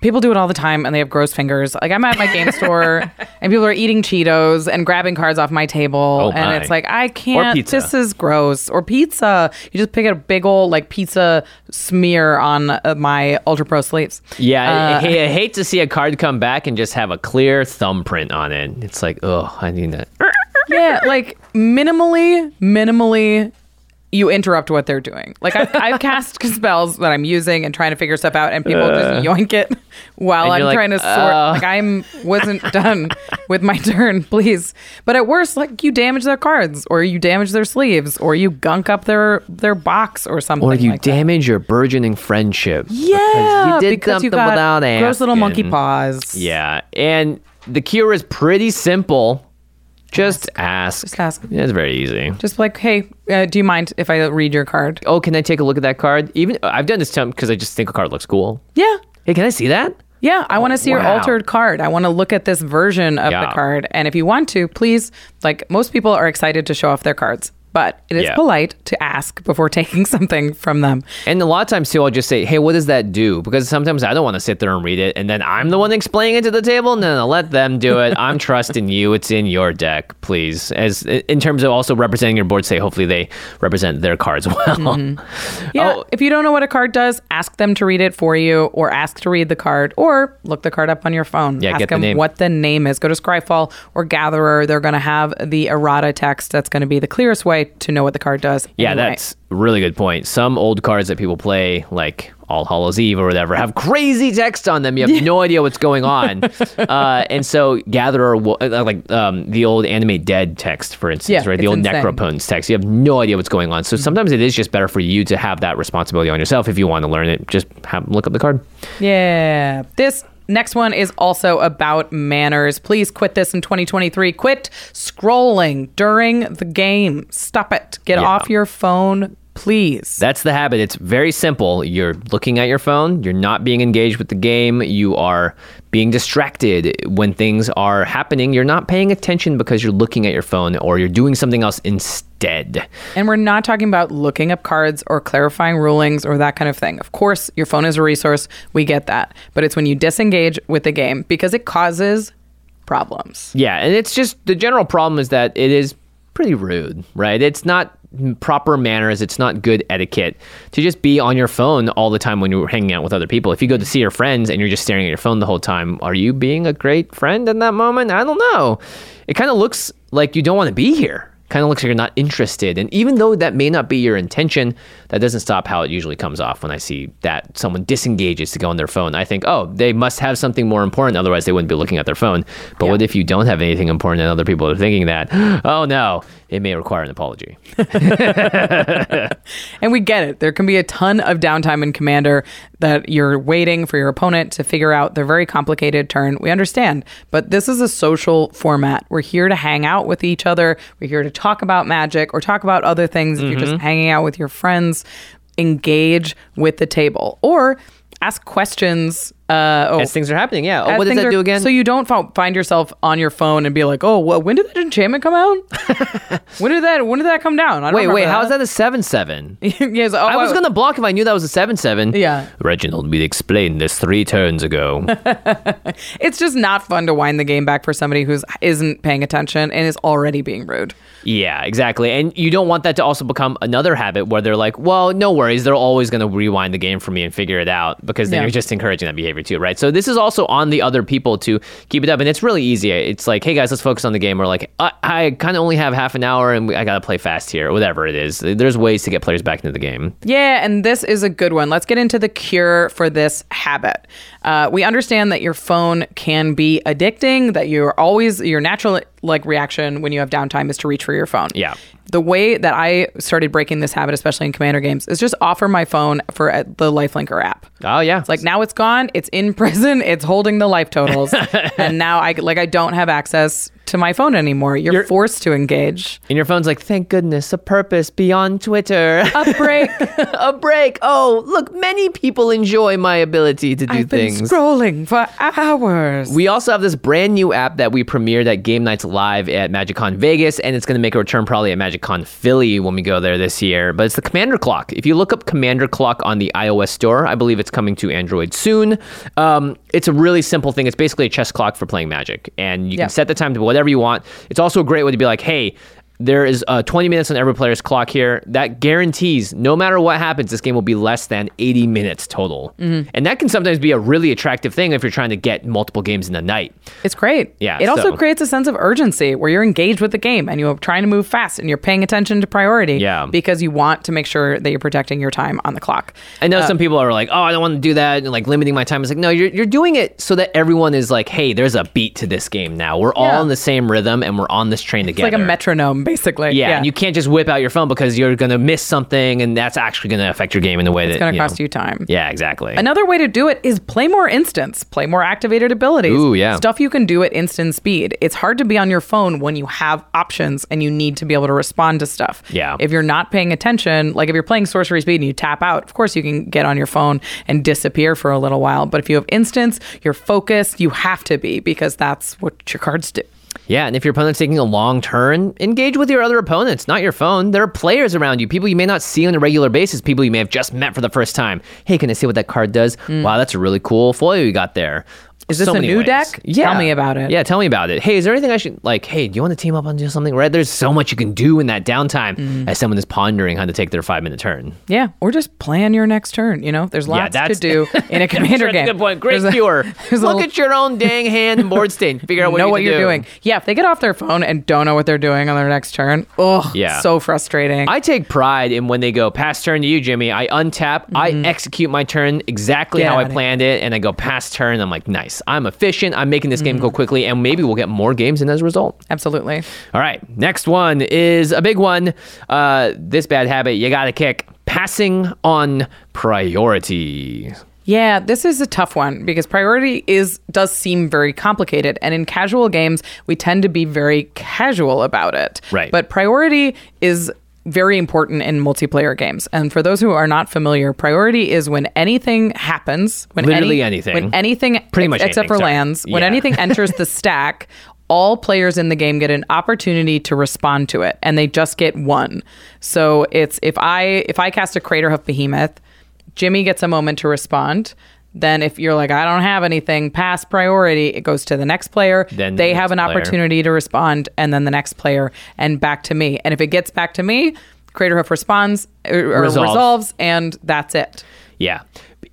people do it all the time and they have gross fingers. Like I'm at my game store and people are eating Cheetos and grabbing cards off my table. Oh, and my. it's like, I can't, pizza. this is gross. Or pizza. You just pick a big old like pizza smear on uh, my Ultra Pro sleeves. Yeah, Uh, I, I hate to see a card come back and just have a clear thumbprint on it. It's like, oh, I need that. yeah, like minimally, minimally, you interrupt what they're doing. Like I've, I've cast spells that I'm using and trying to figure stuff out, and people just yoink it while I'm like, trying to sort. uh. Like I'm wasn't done with my turn, please. But at worst, like you damage their cards, or you damage their sleeves, or you gunk up their their box, or something. Or you like that. damage your burgeoning friendship. Yeah, because you did because something you got without gross little monkey paws. Yeah, and the cure is pretty simple. Just ask. Just ask. Yeah, it's very easy. Just like, hey, uh, do you mind if I read your card? Oh, can I take a look at that card? Even I've done this time because I just think a card looks cool. Yeah. Hey, can I see that? Yeah, I want to see your wow. altered card. I want to look at this version of the card. And if you want to, please, like most people are excited to show off their cards, but it is Yeah. polite to ask before taking something from them. And a lot of times too, I'll just say, "Hey, what does that do?" Because sometimes I don't want to sit there and read it, and then I'm the one explaining it to the table, and then I'll let them do it. I'm trusting you; it's in your deck, please. As in terms of also representing your board, say hopefully they represent their cards well. Mm-hmm. Yeah, Oh. if you don't know what a card does, ask them to read it for you, or ask to read the card, or look the card up on your phone. Yeah, ask get the them name. what the name is. Go to Scryfall or Gatherer. They're going to have the errata text. That's going to be the clearest way to know what the card does. Yeah, anyway. that's a really good point. Some old cards that people play, like All Hallows Eve or whatever, have crazy text on them. You have no idea what's going on. uh, and so Gatherer, uh, like um, the old Animate Dead text, for instance, Yeah, right? The old insane. Mm-hmm. Text. You have no idea what's going on. So sometimes it is just better for you to have that responsibility on yourself if you want to learn it. Just have, look up the card. Yeah. This next one is also about manners. Please quit this in 2023. Quit scrolling during the game. Stop it. Get Yeah. off your phone, please. That's the habit. It's very simple. You're looking at your phone, you're not being engaged with the game, you are being distracted when things are happening. You're not paying attention because you're looking at your phone or you're doing something else instead. and we're not talking about looking up cards or clarifying rulings or that kind of thing. Of course, your phone is a resource. We get that. But it's when you disengage with the game because it causes problems. Yeah, and it's just the general problem is that it is pretty rude, right? It's not proper manners, it's not good etiquette to just be on your phone all the time when you're hanging out with other people. If you go to see your friends and you're just staring at your phone the whole time, are you being a great friend in that moment? I don't know. It kind of looks like you don't want to be here. Kind of looks like you're not interested. And even though that may not be your intention, that doesn't stop how it usually comes off when I see that someone disengages to go on their phone. I think, oh, they must have something more important, otherwise they wouldn't be looking at their phone. But what if you don't have anything important and other people are thinking that? Oh no, it may require an apology. And we get it. There can be a ton of downtime in Commander that you're waiting for your opponent to figure out their very complicated turn. We understand. But this is a social format. We're here to hang out with each other. We're here to talk about magic or talk about other things. If you're just mm-hmm. hanging out with your friends, engage with the table or ask questions. Uh, oh, As things are happening, yeah. Oh, what does that are- do again? So you don't find yourself on your phone and be like, "Oh, well, when did that enchantment come out? when did that? When did that come down?" I don't wait, wait, remember how is that a seven seven? yes, oh, I was gonna block if I knew that was a seven seven. Yeah. Reginald, we explained this three turns ago. It's just not fun to wind the game back for somebody who's isn't paying attention and is already being rude. Yeah, exactly. And you don't want that to also become another habit where they're like, well, no worries. They're always going to rewind the game for me and figure it out because then Yeah. you're just encouraging that behavior too, right? So this is also on the other people to keep it up. And it's really easy. It's like, hey guys, let's focus on the game. Or like, I, I kind of only have half an hour and I got to play fast here or whatever it is. There's ways to get players back into the game. Yeah, and this is a good one. Let's get into the cure for this habit. Uh, we understand that your phone can be addicting. That you're always your natural like reaction when you have downtime is to reach for your phone. Yeah. The way that I started breaking this habit, especially in commander games, is just offer my phone for uh, the Lifelinker app. Oh, yeah. It's like now it's gone. It's in prison. It's holding the life totals, and now I like I don't have access to my phone anymore. You're, You're- forced to engage. And your phone's like, thank goodness, a purpose beyond Twitter. A break. a break. Oh, look, many people enjoy my ability to do I've been things. scrolling for hours. We also have this brand new app that we premiered at Game Nights Live at MagicCon Vegas, and it's going to make a return probably at MagicCon Philly when we go there this year. But it's the Commander Clock. If you look up Commander Clock on the iOS store, I believe it's coming to Android soon. Um, it's a really simple thing. It's basically a chess clock for playing Magic, and you Yeah. can set the time to whatever you want. It's also a great way to be like, hey. There is uh, 20 minutes on every player's clock here. That guarantees no matter what happens, this game will be less than 80 minutes total. Mm-hmm. And that can sometimes be a really attractive thing if you're trying to get multiple games in a night. It's great. Yeah, It also creates a sense of urgency where you're engaged with the game and you're trying to move fast and you're paying attention to priority. Yeah. Because you want to make sure that you're protecting your time on the clock. I Uh, know some people are like, "Oh, I don't want to do that," and like limiting my time. It's like, no, you're you're doing it so that everyone is like, "Hey, there's a beat to this game now. We're all in the same rhythm, and we're on this train It's together." It's like a metronome, basically. Yeah, and you can't just whip out your phone because you're gonna miss something, and that's actually gonna affect your game in the way it's that going to cost know- you time. Yeah, exactly. Another way to do it is play more instants, play more activated abilities. Ooh, yeah. Stuff you can do at instant speed. It's hard to be on your phone when you have options and you need to be able to respond to stuff. Yeah. If you're not paying attention, like if you're playing sorcery speed and you tap out, of course you can get on your phone and disappear for a little while. But if you have instants, you're focused, you have to be because that's what your cards do. Yeah, and if your opponent's taking a long turn, engage with your other opponents, not your phone. There are players around you, people you may not see on a regular basis, people you may have just met for the first time. Hey, can I see what that card does? Mm. Wow, that's a really cool foil you got there. Is this So a new ways. deck? Yeah. Tell me about it. Yeah, tell me about it. Hey, is there anything I should like? Hey, do you want to team up on do something? Right? There's so much you can do in that downtime Hmm. as someone is pondering how to take their five minute turn. Yeah, or just plan your next turn. You know, there's Yeah, lots to do in a commander game. a good point. Great There's cure. a Look little- at your own dang hand and board state. and Figure out what know you what you're do. doing. Yeah, if they get off their phone and don't know what they're doing on their next turn, oh, Yeah. so frustrating. I take pride in when they go pass turn to you, Jimmy. I untap, I execute my turn exactly Mm-hmm. Get how I planned it, and I go pass turn. I'm like, nice. I'm efficient. I'm making this game Mm-hmm. go quickly, and maybe we'll get more games in as a result. Absolutely. All right, next one is a big one. Uh, this bad habit you got to kick: passing on priority. Yeah, this is a tough one because priority is does seem very complicated and in casual games we tend to be very casual about it. Right. But priority is very important in multiplayer games. And for those who are not familiar, priority is when anything happens, when Literally any- anything. when anything Pretty much except for sorry. lands, when Yeah. anything enters the stack, all players in the game get an opportunity to respond to it and they just get one. So it's if I if I cast a Craterhoof Behemoth, Jimmy gets a moment to respond. Then if you're like I don't have anything pass priority, it goes to the next player. Then the they have an player. opportunity to respond and then the next player and back to me. And if it gets back to me, creator Craterhoof responds or, or Resolves. resolves and that's it. Yeah.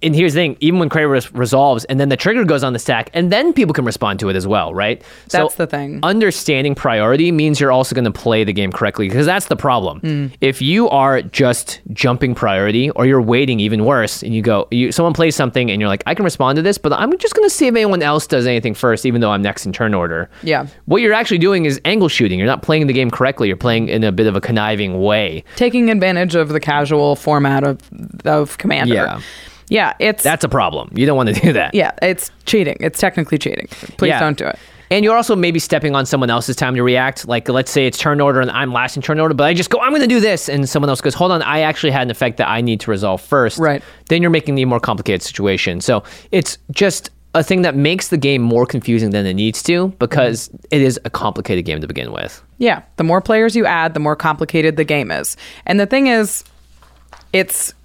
And here's the thing: even when Crater res- resolves, and then the trigger goes on the stack, and then people can respond to it as well, right? That's the thing. Understanding priority means you're also going to play the game correctly, because that's the problem. Hmm. If you are just jumping priority, or you're waiting, even worse, and you go, you, someone plays something, and you're like, I can respond to this, but I'm just going to see if anyone else does anything first, even though I'm next in turn order. Yeah. What you're actually doing is angle shooting. You're not playing the game correctly. You're playing in a bit of a conniving way. Taking advantage of the casual format of of Commander. Yeah. Yeah, it's That's a problem. You don't want to do that. yeah, it's cheating. It's technically cheating. Please Yeah. don't do it. And you're also maybe stepping on someone else's time to react. Like, let's say it's turn order and I'm last in turn order, but I just go, I'm going to do this. And someone else goes, hold on, I actually had an effect that I need to resolve first. Right. Then you're making the more complicated situation. So it's just a thing that makes the game more confusing than it needs to because it is a complicated game to begin with. Yeah, the more players you add, the more complicated the game is. And the thing is, it's it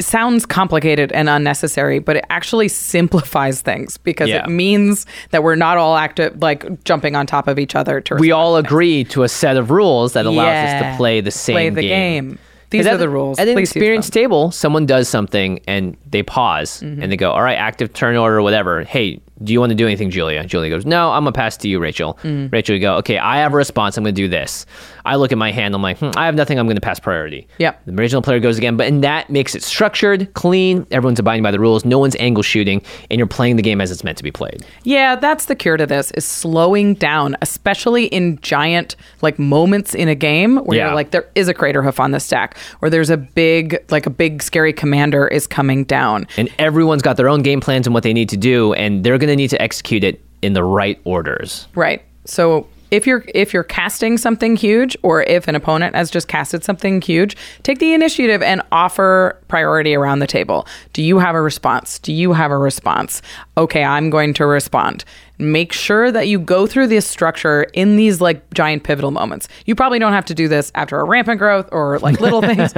sounds complicated and unnecessary, but it actually simplifies things because Yeah. it means that we're not all active like jumping on top of each other to We all things. agree to a set of rules that allows us to play the same Play the game. These are the- rules. At an Please experience table, someone does something and they pause Mm-hmm. and they go, "All right, active turn order, whatever. Hey, do you want to do anything, Julia?" Julia goes, "No, I'm gonna pass to you, Rachel." Mm. Rachel, you go, "Okay, I have a response. I'm gonna do this." I look at my hand. I'm like, hmm, "I have nothing. I'm gonna pass priority." Yep. The original player goes again, but and that makes it structured, clean. Everyone's abiding by the rules. No one's angle shooting, and you're playing the game as it's meant to be played. Yeah, that's the cure to this is slowing down, especially in giant like moments in a game where Yeah. you're like there is a Craterhoof on the stack or there's a big like a big scary commander is coming down. And everyone's got their own game plans and what they need to do, and they're gonna need to execute it in the right orders. Right. So if you're if you're casting something huge or if an opponent has just casted something huge take the initiative and offer priority around the table. Do you have a response? Do you have a response? Okay i'm going to respond. Make sure that you go through this structure in these like giant pivotal moments. You probably don't have to do this after a rampant growth or like little things.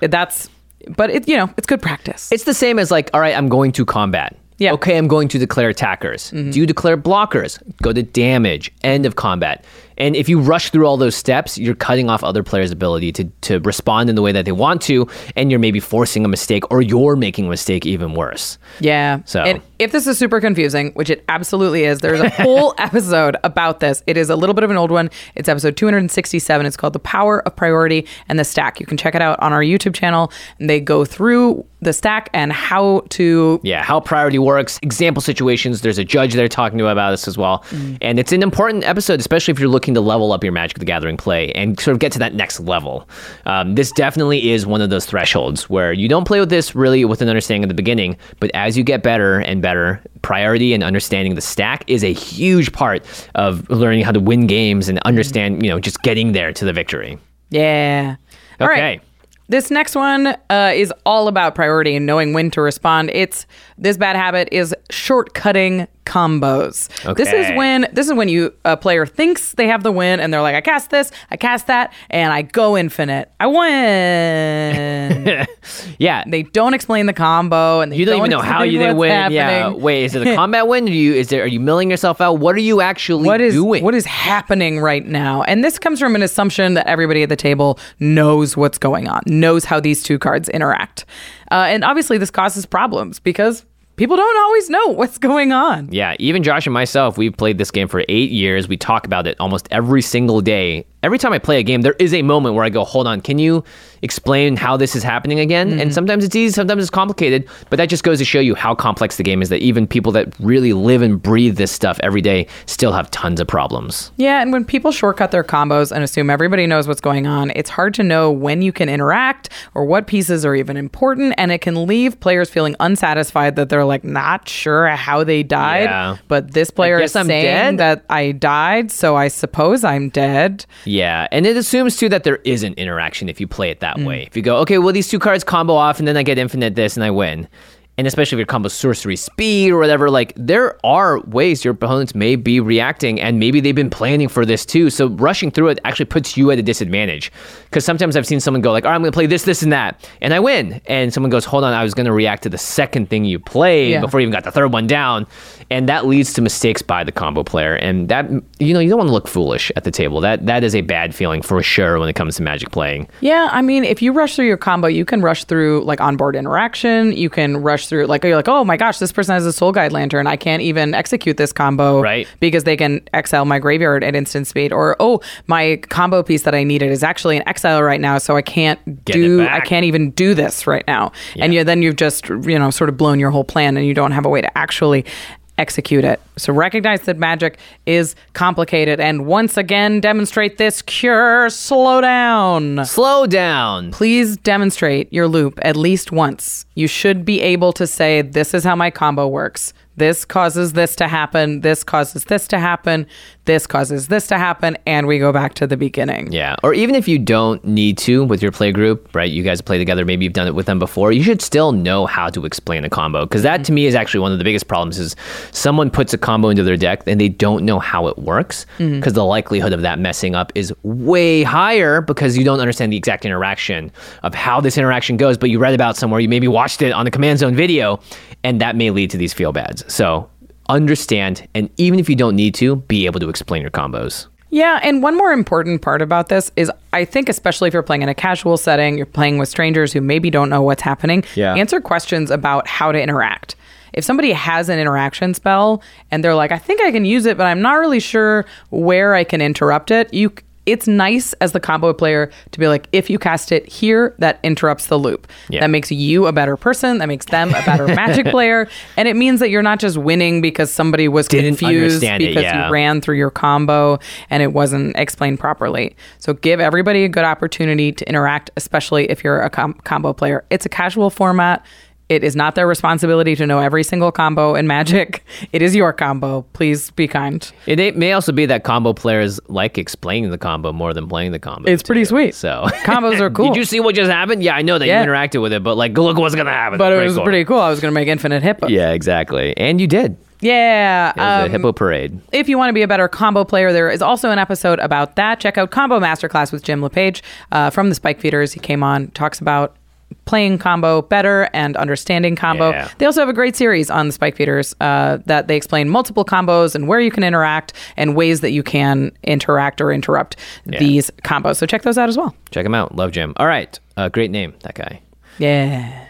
That's but it you know it's good practice. It's the same as like, all right, I'm going to combat. Yeah. Mm-hmm. Okay, I'm going to declare attackers. Do you declare blockers? Go to damage, end of combat. And if you rush through all those steps, you're cutting off other players' ability to, to respond in the way that they want to, and you're maybe forcing a mistake or you're making a mistake even worse. Yeah. So- and if this is super confusing, which it absolutely is, there's a whole episode about this. It is a little bit of an old one. It's episode 267. It's called The Power of Priority and the Stack. You can check it out on our YouTube channel. And they go through the stack and how to Yeah, how priority works, example situations. There's a judge there talking to about this as well. Mm. And it's an important episode, especially if you're looking to level up your Magic the Gathering play and sort of get to that next level. Um, this definitely is one of those thresholds where you don't play with this really with an understanding at the beginning, but as you get better and better, priority and understanding the stack is a huge part of learning how to win games and understand, you know, just getting there to the victory. Yeah. All right. Okay. This next one uh, is all about priority and knowing when to respond. It's this bad habit is shortcutting combos. This is when this is when you a player thinks they have the win and they're like, I cast this, I cast that, and I go infinite. I win. Yeah. they don't explain the combo and they You don't, even know how you what's win. Yeah. Wait, is it a combat win? Are you is there are you milling yourself out? What are you actually what is doing? what is happening right now and this comes from an assumption that everybody at the table knows what's going on knows how these two cards interact uh, and obviously this causes problems because people don't always know what's going on Yeah, even Josh and myself, we've played this game for eight years. We talk about it almost every single day. Every time I play a game, there is a moment where I go, hold on, can you explain how this is happening again? And mm-hmm. sometimes it's easy, sometimes it's complicated, but that just goes to show you how complex the game is that even people that really live and breathe this stuff every day still have tons of problems. yeah and when people shortcut their combos and assume everybody knows what's going on it's hard to know when you can interact or what pieces are even important and it can leave players feeling unsatisfied that they're like not sure how they died Yeah. but this player is I'm saying dead? that i died so i suppose i'm dead Yeah, and it assumes too that there is an interaction if you play it Mm. that way. If you go, okay, well these two cards combo off, and then I get infinite this, and I win. And especially if your combo sorcery speed or whatever, like there are ways your opponents may be reacting, and maybe they've been planning for this too. So rushing through it actually puts you at a disadvantage. Because sometimes I've seen someone go like, "All right, I'm going to play this, this, and that," and I win, and someone goes, "Hold on, I was going to react to the second thing you played Yeah. before you even got the third one down," and that leads to mistakes by the combo player, and that you know you don't want to look foolish at the table. That that is a bad feeling for sure when it comes to Magic playing. Yeah, I mean, if you rush through your combo, you can rush through like onboard interaction. You can rush through like you're like, oh my gosh, this person has a Soul Guide Lantern. I can't even execute this combo, Right. Because they can exile my graveyard at instant speed. Or oh, my combo piece that I needed is actually in exile right now, so I can't Get do. I can't even do this right now. And you then you've just you know sort of blown your whole plan, and you don't have a way to actually execute it. So recognize that magic is complicated and once again demonstrate this cure slow down. Slow down. Please demonstrate your loop at least once. You should be able to say, This is how my combo works. This causes this to happen. This causes this to happen. This causes this to happen. And we go back to the beginning. Yeah, or even if you don't need to with your play group, right? You guys play together. Maybe you've done it with them before. You should still know how to explain a combo because that to me is actually one of the biggest problems. Is someone puts a combo into their deck and they don't know how it works mm-hmm. because the likelihood of that messing up is way higher because you don't understand the exact interaction of how this interaction goes. But you read about somewhere, you maybe watched it on the command zone video, and that may lead to these feel bads. So understand, and even if you don't need to, be able to explain your combos. Yeah, and one more important part about this is I think especially if you're playing in a casual setting, you're playing with strangers who maybe don't know what's happening, Yeah. answer questions about how to interact. If somebody has an interaction spell and they're like, I think I can use it, but I'm not really sure where I can interrupt it, you it's nice as the combo player to be like, if you cast it here, that interrupts the loop. Yeah. That makes you a better person. That makes them a better magic player. And it means that you're not just winning because somebody was Didn't confused understand it, because yeah. you ran through your combo and it wasn't explained properly. So give everybody a good opportunity to interact, especially if you're a com- combo player. It's a casual format. It is not their responsibility to know every single combo in Magic. It is your combo. Please be kind. It, it may also be that combo players like explaining the combo more than playing the combo. It's pretty sweet. So Combos are cool. Did you see what just happened? Yeah, I know that Yeah. you interacted with it, but like, look what's gonna happen. But it was cool. pretty cool. I was going to make infinite hippo. Yeah, exactly. And you did. Yeah. It was um, a hippo parade. if you want to be a better combo player, there is also an episode about that. Check out Combo Masterclass with Jim LePage uh, from the Spike Feeders. He came on, talks about playing combo better and understanding combo. Yeah. They also have a great series on the Spike Feeders uh, that they explain multiple combos and where you can interact and ways that you can interact or interrupt these combos. So check those out as well. Check them out. Love Jim. All right. Uh, great name, that guy. Yeah.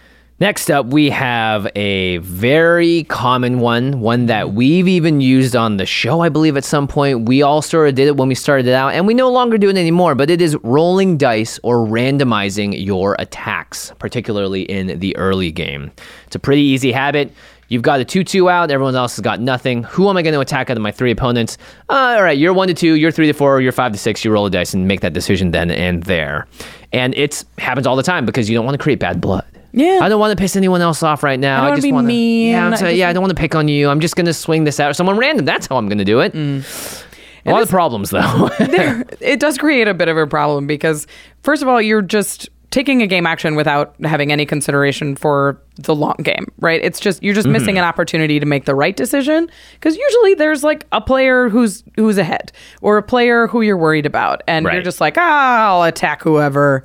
Next up, we have a very common one, one that we've even used on the show, I believe, at some point. We all sort of did it when we started it out, and we no longer do it anymore, but it is rolling dice or randomizing your attacks, particularly in the early game. It's a pretty easy habit. You've got a 2 2 out, everyone else has got nothing. Who am I going to attack out of my three opponents? Uh, all right, you're 1 to 2, you're 3 to 4, you're 5 to 6. You roll a dice and make that decision then and there. And it happens all the time because you don't want to create bad blood. Yeah. I don't want to piss anyone else off right now. I don't wanna just be wanna, mean. Yeah, I'm I so- just- yeah, I don't want to pick on you. I'm just going to swing this out. Someone random. That's how I'm going to do it. Mm. A lot of problems, though. it does create a bit of a problem because first of all you're just taking a game action without having any consideration for the long game right it's just you're Mm-hmm. just missing an opportunity to make the right decision because usually there's like a player who's who's ahead or a player who you're worried about and you're Right. just like ah i'll attack whoever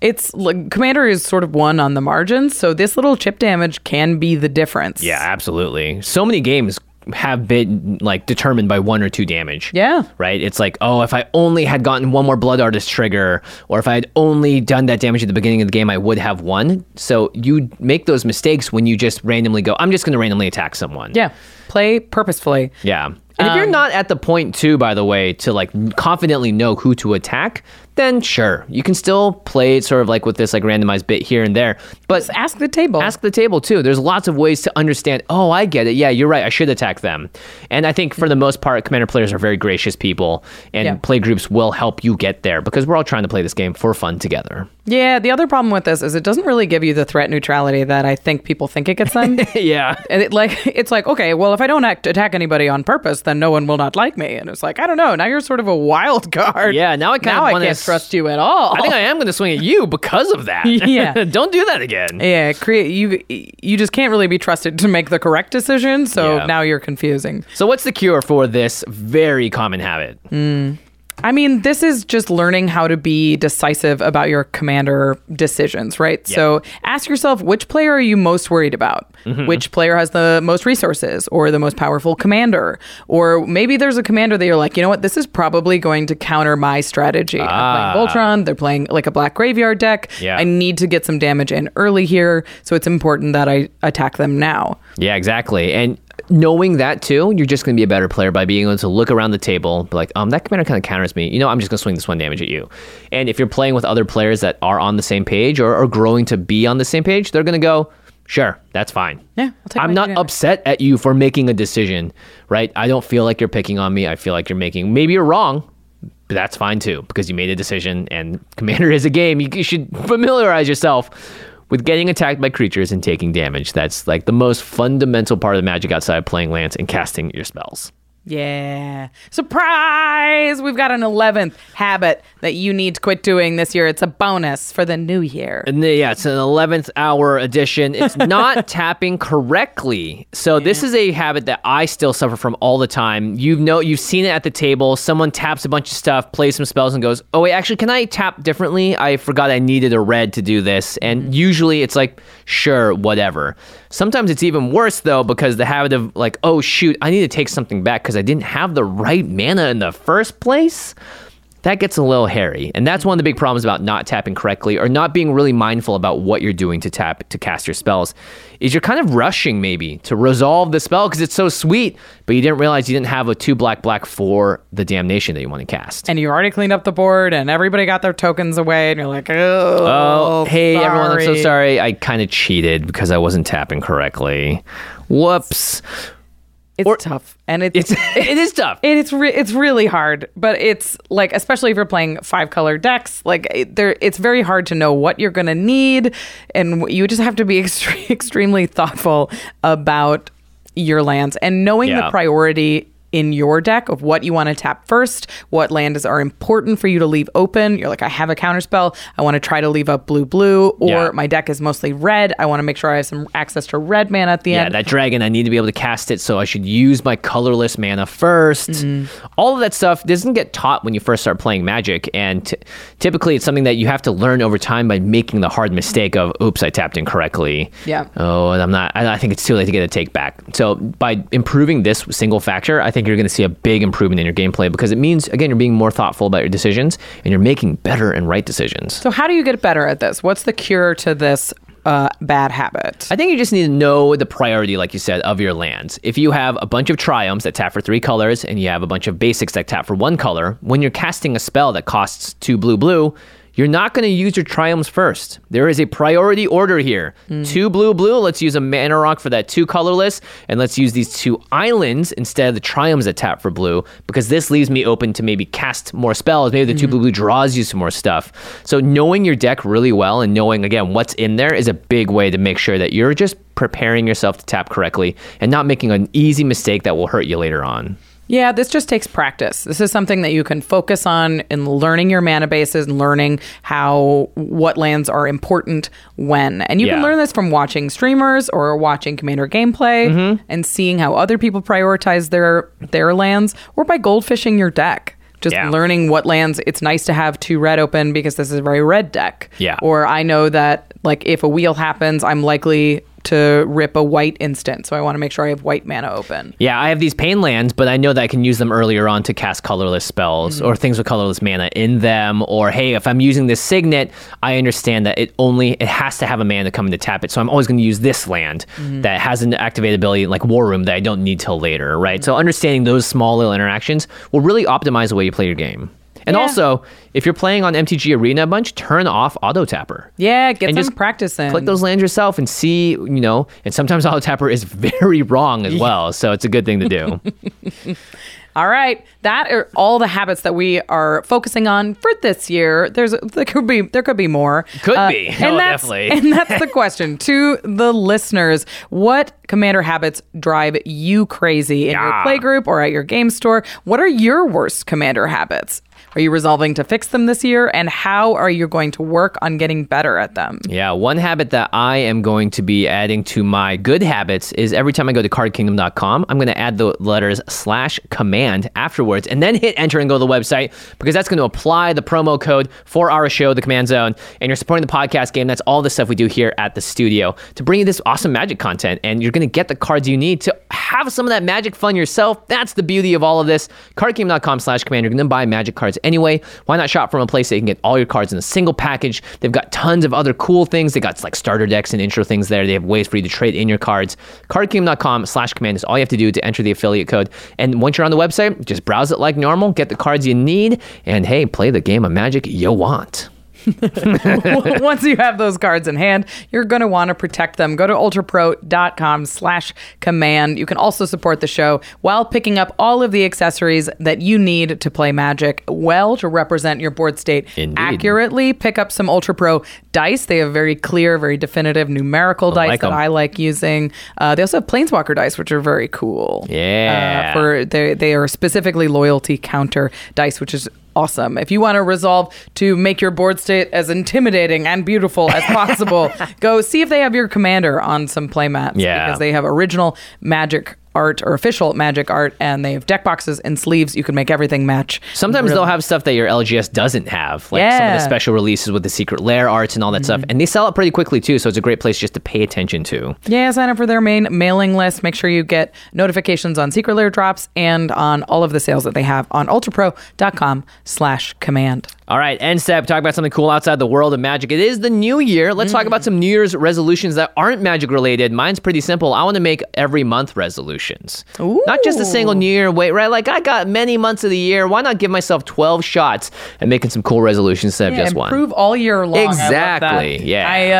it's like commander is sort of one on the margins so this little chip damage can be the difference yeah, absolutely. So many games have been like determined by one or two damage. Yeah. Right? It's like, oh, if I only had gotten one more Blood Artist trigger, or if I had only done that damage at the beginning of the game, I would have won. So you make those mistakes when you just randomly go, I'm just going to randomly attack someone. yeah play purposefully Yeah. And if you're Um, not at the point too, by the way, to like confidently know who to attack, then sure, you can still play it sort of like with this like randomized bit here and there. But Just ask the table ask the table too. There's lots of ways to understand. Oh, I get it. Yeah, you're right. I should attack them. And I think for the most part, commander players are very gracious people, and Yeah. play groups will help you get there because we're all trying to play this game for fun together. Yeah, the other problem with this is it doesn't really give you the threat neutrality that I think people think it gets them. yeah. and it like it's like okay, well if I don't act, attack anybody on purpose, then no one will not like me. And it's like I don't know. Now you're sort of a wild card. Yeah, now I kind now of can't s- trust you at all. I think I am going to swing at you because of that. Yeah. Don't do that again. yeah, create you. You just can't really be trusted to make the correct decision. So Yeah. now you're confusing. So, what's the cure for this very common habit? Hmm. I mean, this is just learning how to be decisive about your commander decisions, right? So ask yourself which player are you most worried about? Mm-hmm. Which player has the most resources or the most powerful commander? Or maybe there's a commander that you're like, you know what, this is probably going to counter my strategy. Ah. I'm playing Voltron, they're playing like a black graveyard deck. Yeah. I need to get some damage in early here, so it's important that I attack them now. Yeah, exactly. And knowing that too, you're just going to be a better player by being able to look around the table, be like, um, that commander kind of counters me. You know, I'm just going to swing this one damage at you. And if you're playing with other players that are on the same page or are growing to be on the same page, they're going to go, sure, that's fine. Yeah, I'll take I'm not upset at you for making a decision, right? I don't feel like you're picking on me. I feel like you're making, maybe you're wrong, but that's fine too because you made a decision and Commander is a game. You should familiarize yourself with getting attacked by creatures and taking damage. That's like the most fundamental part of the magic outside of playing lands and casting your spells. Yeah. Surprise! We've got an 11th habit that you need to quit doing this year. It's a bonus for the new year. And the, yeah, it's an 11th hour edition. It's not tapping correctly. So this is a habit that I still suffer from all the time. You know, you've seen it at the table. Someone taps a bunch of stuff, plays some spells, and goes, "Oh wait, actually, can I tap differently? I forgot I needed a red to do this." And mm-hmm. usually, it's like, "Sure, whatever." Sometimes it's even worse though because the habit of like, "Oh shoot, I need to take something back because I didn't have the right mana in the first place." That gets a little hairy. And that's one of the big problems about not tapping correctly or not being really mindful about what you're doing to tap to cast your spells. Is you're kind of rushing maybe to resolve the spell because it's so sweet, but you didn't realize you didn't have a two black black for the damnation that you want to cast. And you already cleaned up the board and everybody got their tokens away and you're like, oh, Oh, hey everyone, I'm so sorry." sorry. I kind of cheated because I wasn't tapping correctly. Whoops. It's Or- tough, and it's It's it is tough. it's re- it's really hard, but it's like especially if you're playing five color decks, like it, there it's very hard to know what you're gonna need, and you just have to be extre- extremely thoughtful about your lands and knowing Yeah. the priority in your deck of what you want to tap first, what lands are important for you to leave open. You're like, I have a counterspell. I want to try to leave up blue blue, or Yeah. my deck is mostly red. I want to make sure I have some access to red mana at the Yeah, end. Yeah, that dragon, I need to be able to cast it, so I should use my colorless mana 1st Mm-hmm. All of that stuff doesn't get taught when you first start playing Magic, and t- typically it's something that you have to learn over time by making the hard mistake of, oops, I tapped incorrectly. Yeah. Oh, and I'm not, I I think it's too late to get a take back. So by improving this single factor, I think you're going to see a big improvement in your gameplay because it means, again, you're being more thoughtful about your decisions and you're making better and right decisions. so how do you get better at this? What's the cure to this uh, bad habit? I think you just need to know the priority, like you said, of your lands. If you have a bunch of triomes that tap for three colors and you have a bunch of basics that tap for one color, when you're casting a spell that costs two blue blue, you're not going to use your triomes first. There is a priority order here. Hmm. Two blue blue, let's use a mana rock for that two colorless, and let's use these two islands instead of the triomes that tap for blue, because this leaves me open to maybe cast more spells. Maybe the two hmm. blue blue draws you some more stuff. So knowing your deck really well and knowing again what's in there is a big way to make sure that you're just preparing yourself to tap correctly and not making an easy mistake that will hurt you later on. Yeah, this just takes practice. This is something that you can focus on in learning your mana bases and learning how what lands are important when. And you can learn this from watching streamers or watching commander gameplay mm-hmm. and seeing how other people prioritize their their lands or by goldfishing your deck. Just Yeah. learning what lands it's nice to have two red open because this is a very red deck. Yeah. Or I know that like if a wheel happens, I'm likely to rip a white instant. So I want to make sure I have white mana open. Yeah, I have these pain lands, but I know that I can use them earlier on to cast colorless spells mm. or things with colorless mana in them. Or hey, if I'm using this signet, I understand that it only it has to have a mana in to tap it. So I'm always going to use this land mm-hmm. that has an activated ability like War Room that I don't need till later, right? So mm-hmm. understanding those small little interactions will really optimize the way you play your game. And Yeah. also, if you're playing on MTG Arena a bunch, turn off Auto Tapper. Yeah, get And some just practice in. Click those lands yourself and see, you know, and sometimes Auto Tapper is very wrong as well. So it's a good thing to do. All right, that are all the habits that we are focusing on for this year. There's there could be there could be more. Could Uh, be. and Oh, that's, definitely. And that's the question to the listeners: What commander habits drive you crazy in your Yeah. play group or at your game store? What are your worst commander habits? Are you resolving to fix them this year? And how are you going to work on getting better at them? Yeah, one habit that I am going to be adding to my good habits is every time I go to cardkingdom.com, I'm going to add the letters slash command afterwards and then hit enter and go to the website because that's going to apply the promo code for our show, The Command Zone. And you're supporting the podcast game. That's all the stuff we do here at the studio to bring you this awesome magic content. And you're going to get the cards you need to have some of that magic fun yourself. That's the beauty of all of this. Cardkingdom.com slash command. You're going to buy magic cards anyway. Why not shop from a place that you can get all your cards in a single package? They've got tons of other cool things. They got like starter decks and intro things there. They have ways for you to trade in your cards. Cardkingdom.com slash command is all you have to do to enter the affiliate code. And once you're on the website, just browse it like normal, get the cards you need, and hey, play the game of magic you want. Once you have those cards in hand, you're going to want to protect them. Go to ultrapro.com slash command. You can also support the show while picking up all of the accessories that you need to play Magic well to represent your board state Indeed. accurately. Pick up some Ultra Pro dice. They have very clear, very definitive numerical dice like that. I like using. Uh, they also have Planeswalker dice, which are very cool. Yeah. Uh, for they they are specifically loyalty counter dice, which is awesome. If you want to resolve to make your board state as intimidating and beautiful as possible, go see if they have your commander on some playmats. Yeah. because they have original magic art or official magic art, and they have deck boxes and sleeves. You can make everything match. Sometimes they'll have stuff that your LGS doesn't have, like some of Mm-hmm. the special releases with the secret lair arts and all that stuff. And they sell it pretty quickly too, so it's a great place just to pay attention to. Yeah, sign up for their main mailing list. Make sure you get notifications on secret lair drops and on all of the sales that they have on ultrapro.com slash command. All right, end step. Talk about something cool outside the world of magic. It is the new year. Let's talk about some New Year's resolutions that aren't magic related. Mine's pretty simple. I want to make every month resolutions. resolutions. Not just a single New Year wait, right? Like I got many months of the year. Why not give myself 12 shots and making some cool resolutions instead of Yeah, just one? improve all year long. I. Exactly, yeah. I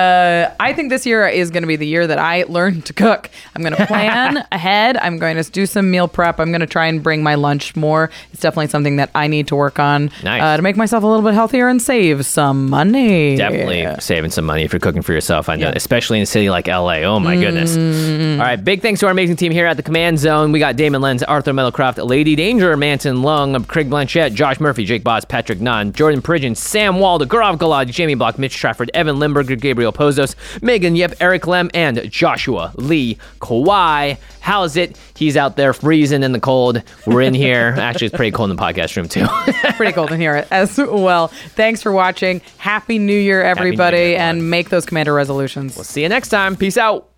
uh, I think this year is going to be the year that I learn to cook. I'm going to plan ahead. I'm going to do some meal prep. I'm going to try and bring my lunch more. It's definitely something that I need to work on Nice. uh, to make myself a little bit healthier and save some money. Definitely saving some money if you're cooking for yourself. I know, especially in a city like LA. Oh my goodness. Mm. All right, big thanks to our amazing team here at the Command Zone. We got Damon Lenz, Arthur Meadowcroft, Lady Danger, Manson Lung, Craig Blanchett, Josh Murphy, Jake Boss, Patrick Nunn, Jordan Pridgeon, Sam Waldo, Gaurav Galad, Jamie Block, Mitch Trafford, Evan Limburger, Gabriel Pozos, Megan Yep, Eric Lem, and Joshua Lee Kwai. How's it? He's out there freezing in the cold. We're in here. Actually, it's pretty cold in the podcast room too. Pretty cold in here as well. Thanks for watching. Happy New Year, everybody, Year, and make those commander resolutions. We'll see you next time. Peace out.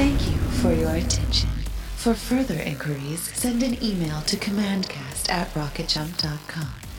Thank you for your attention. For further inquiries, send an email to commandcast at rocketjump.com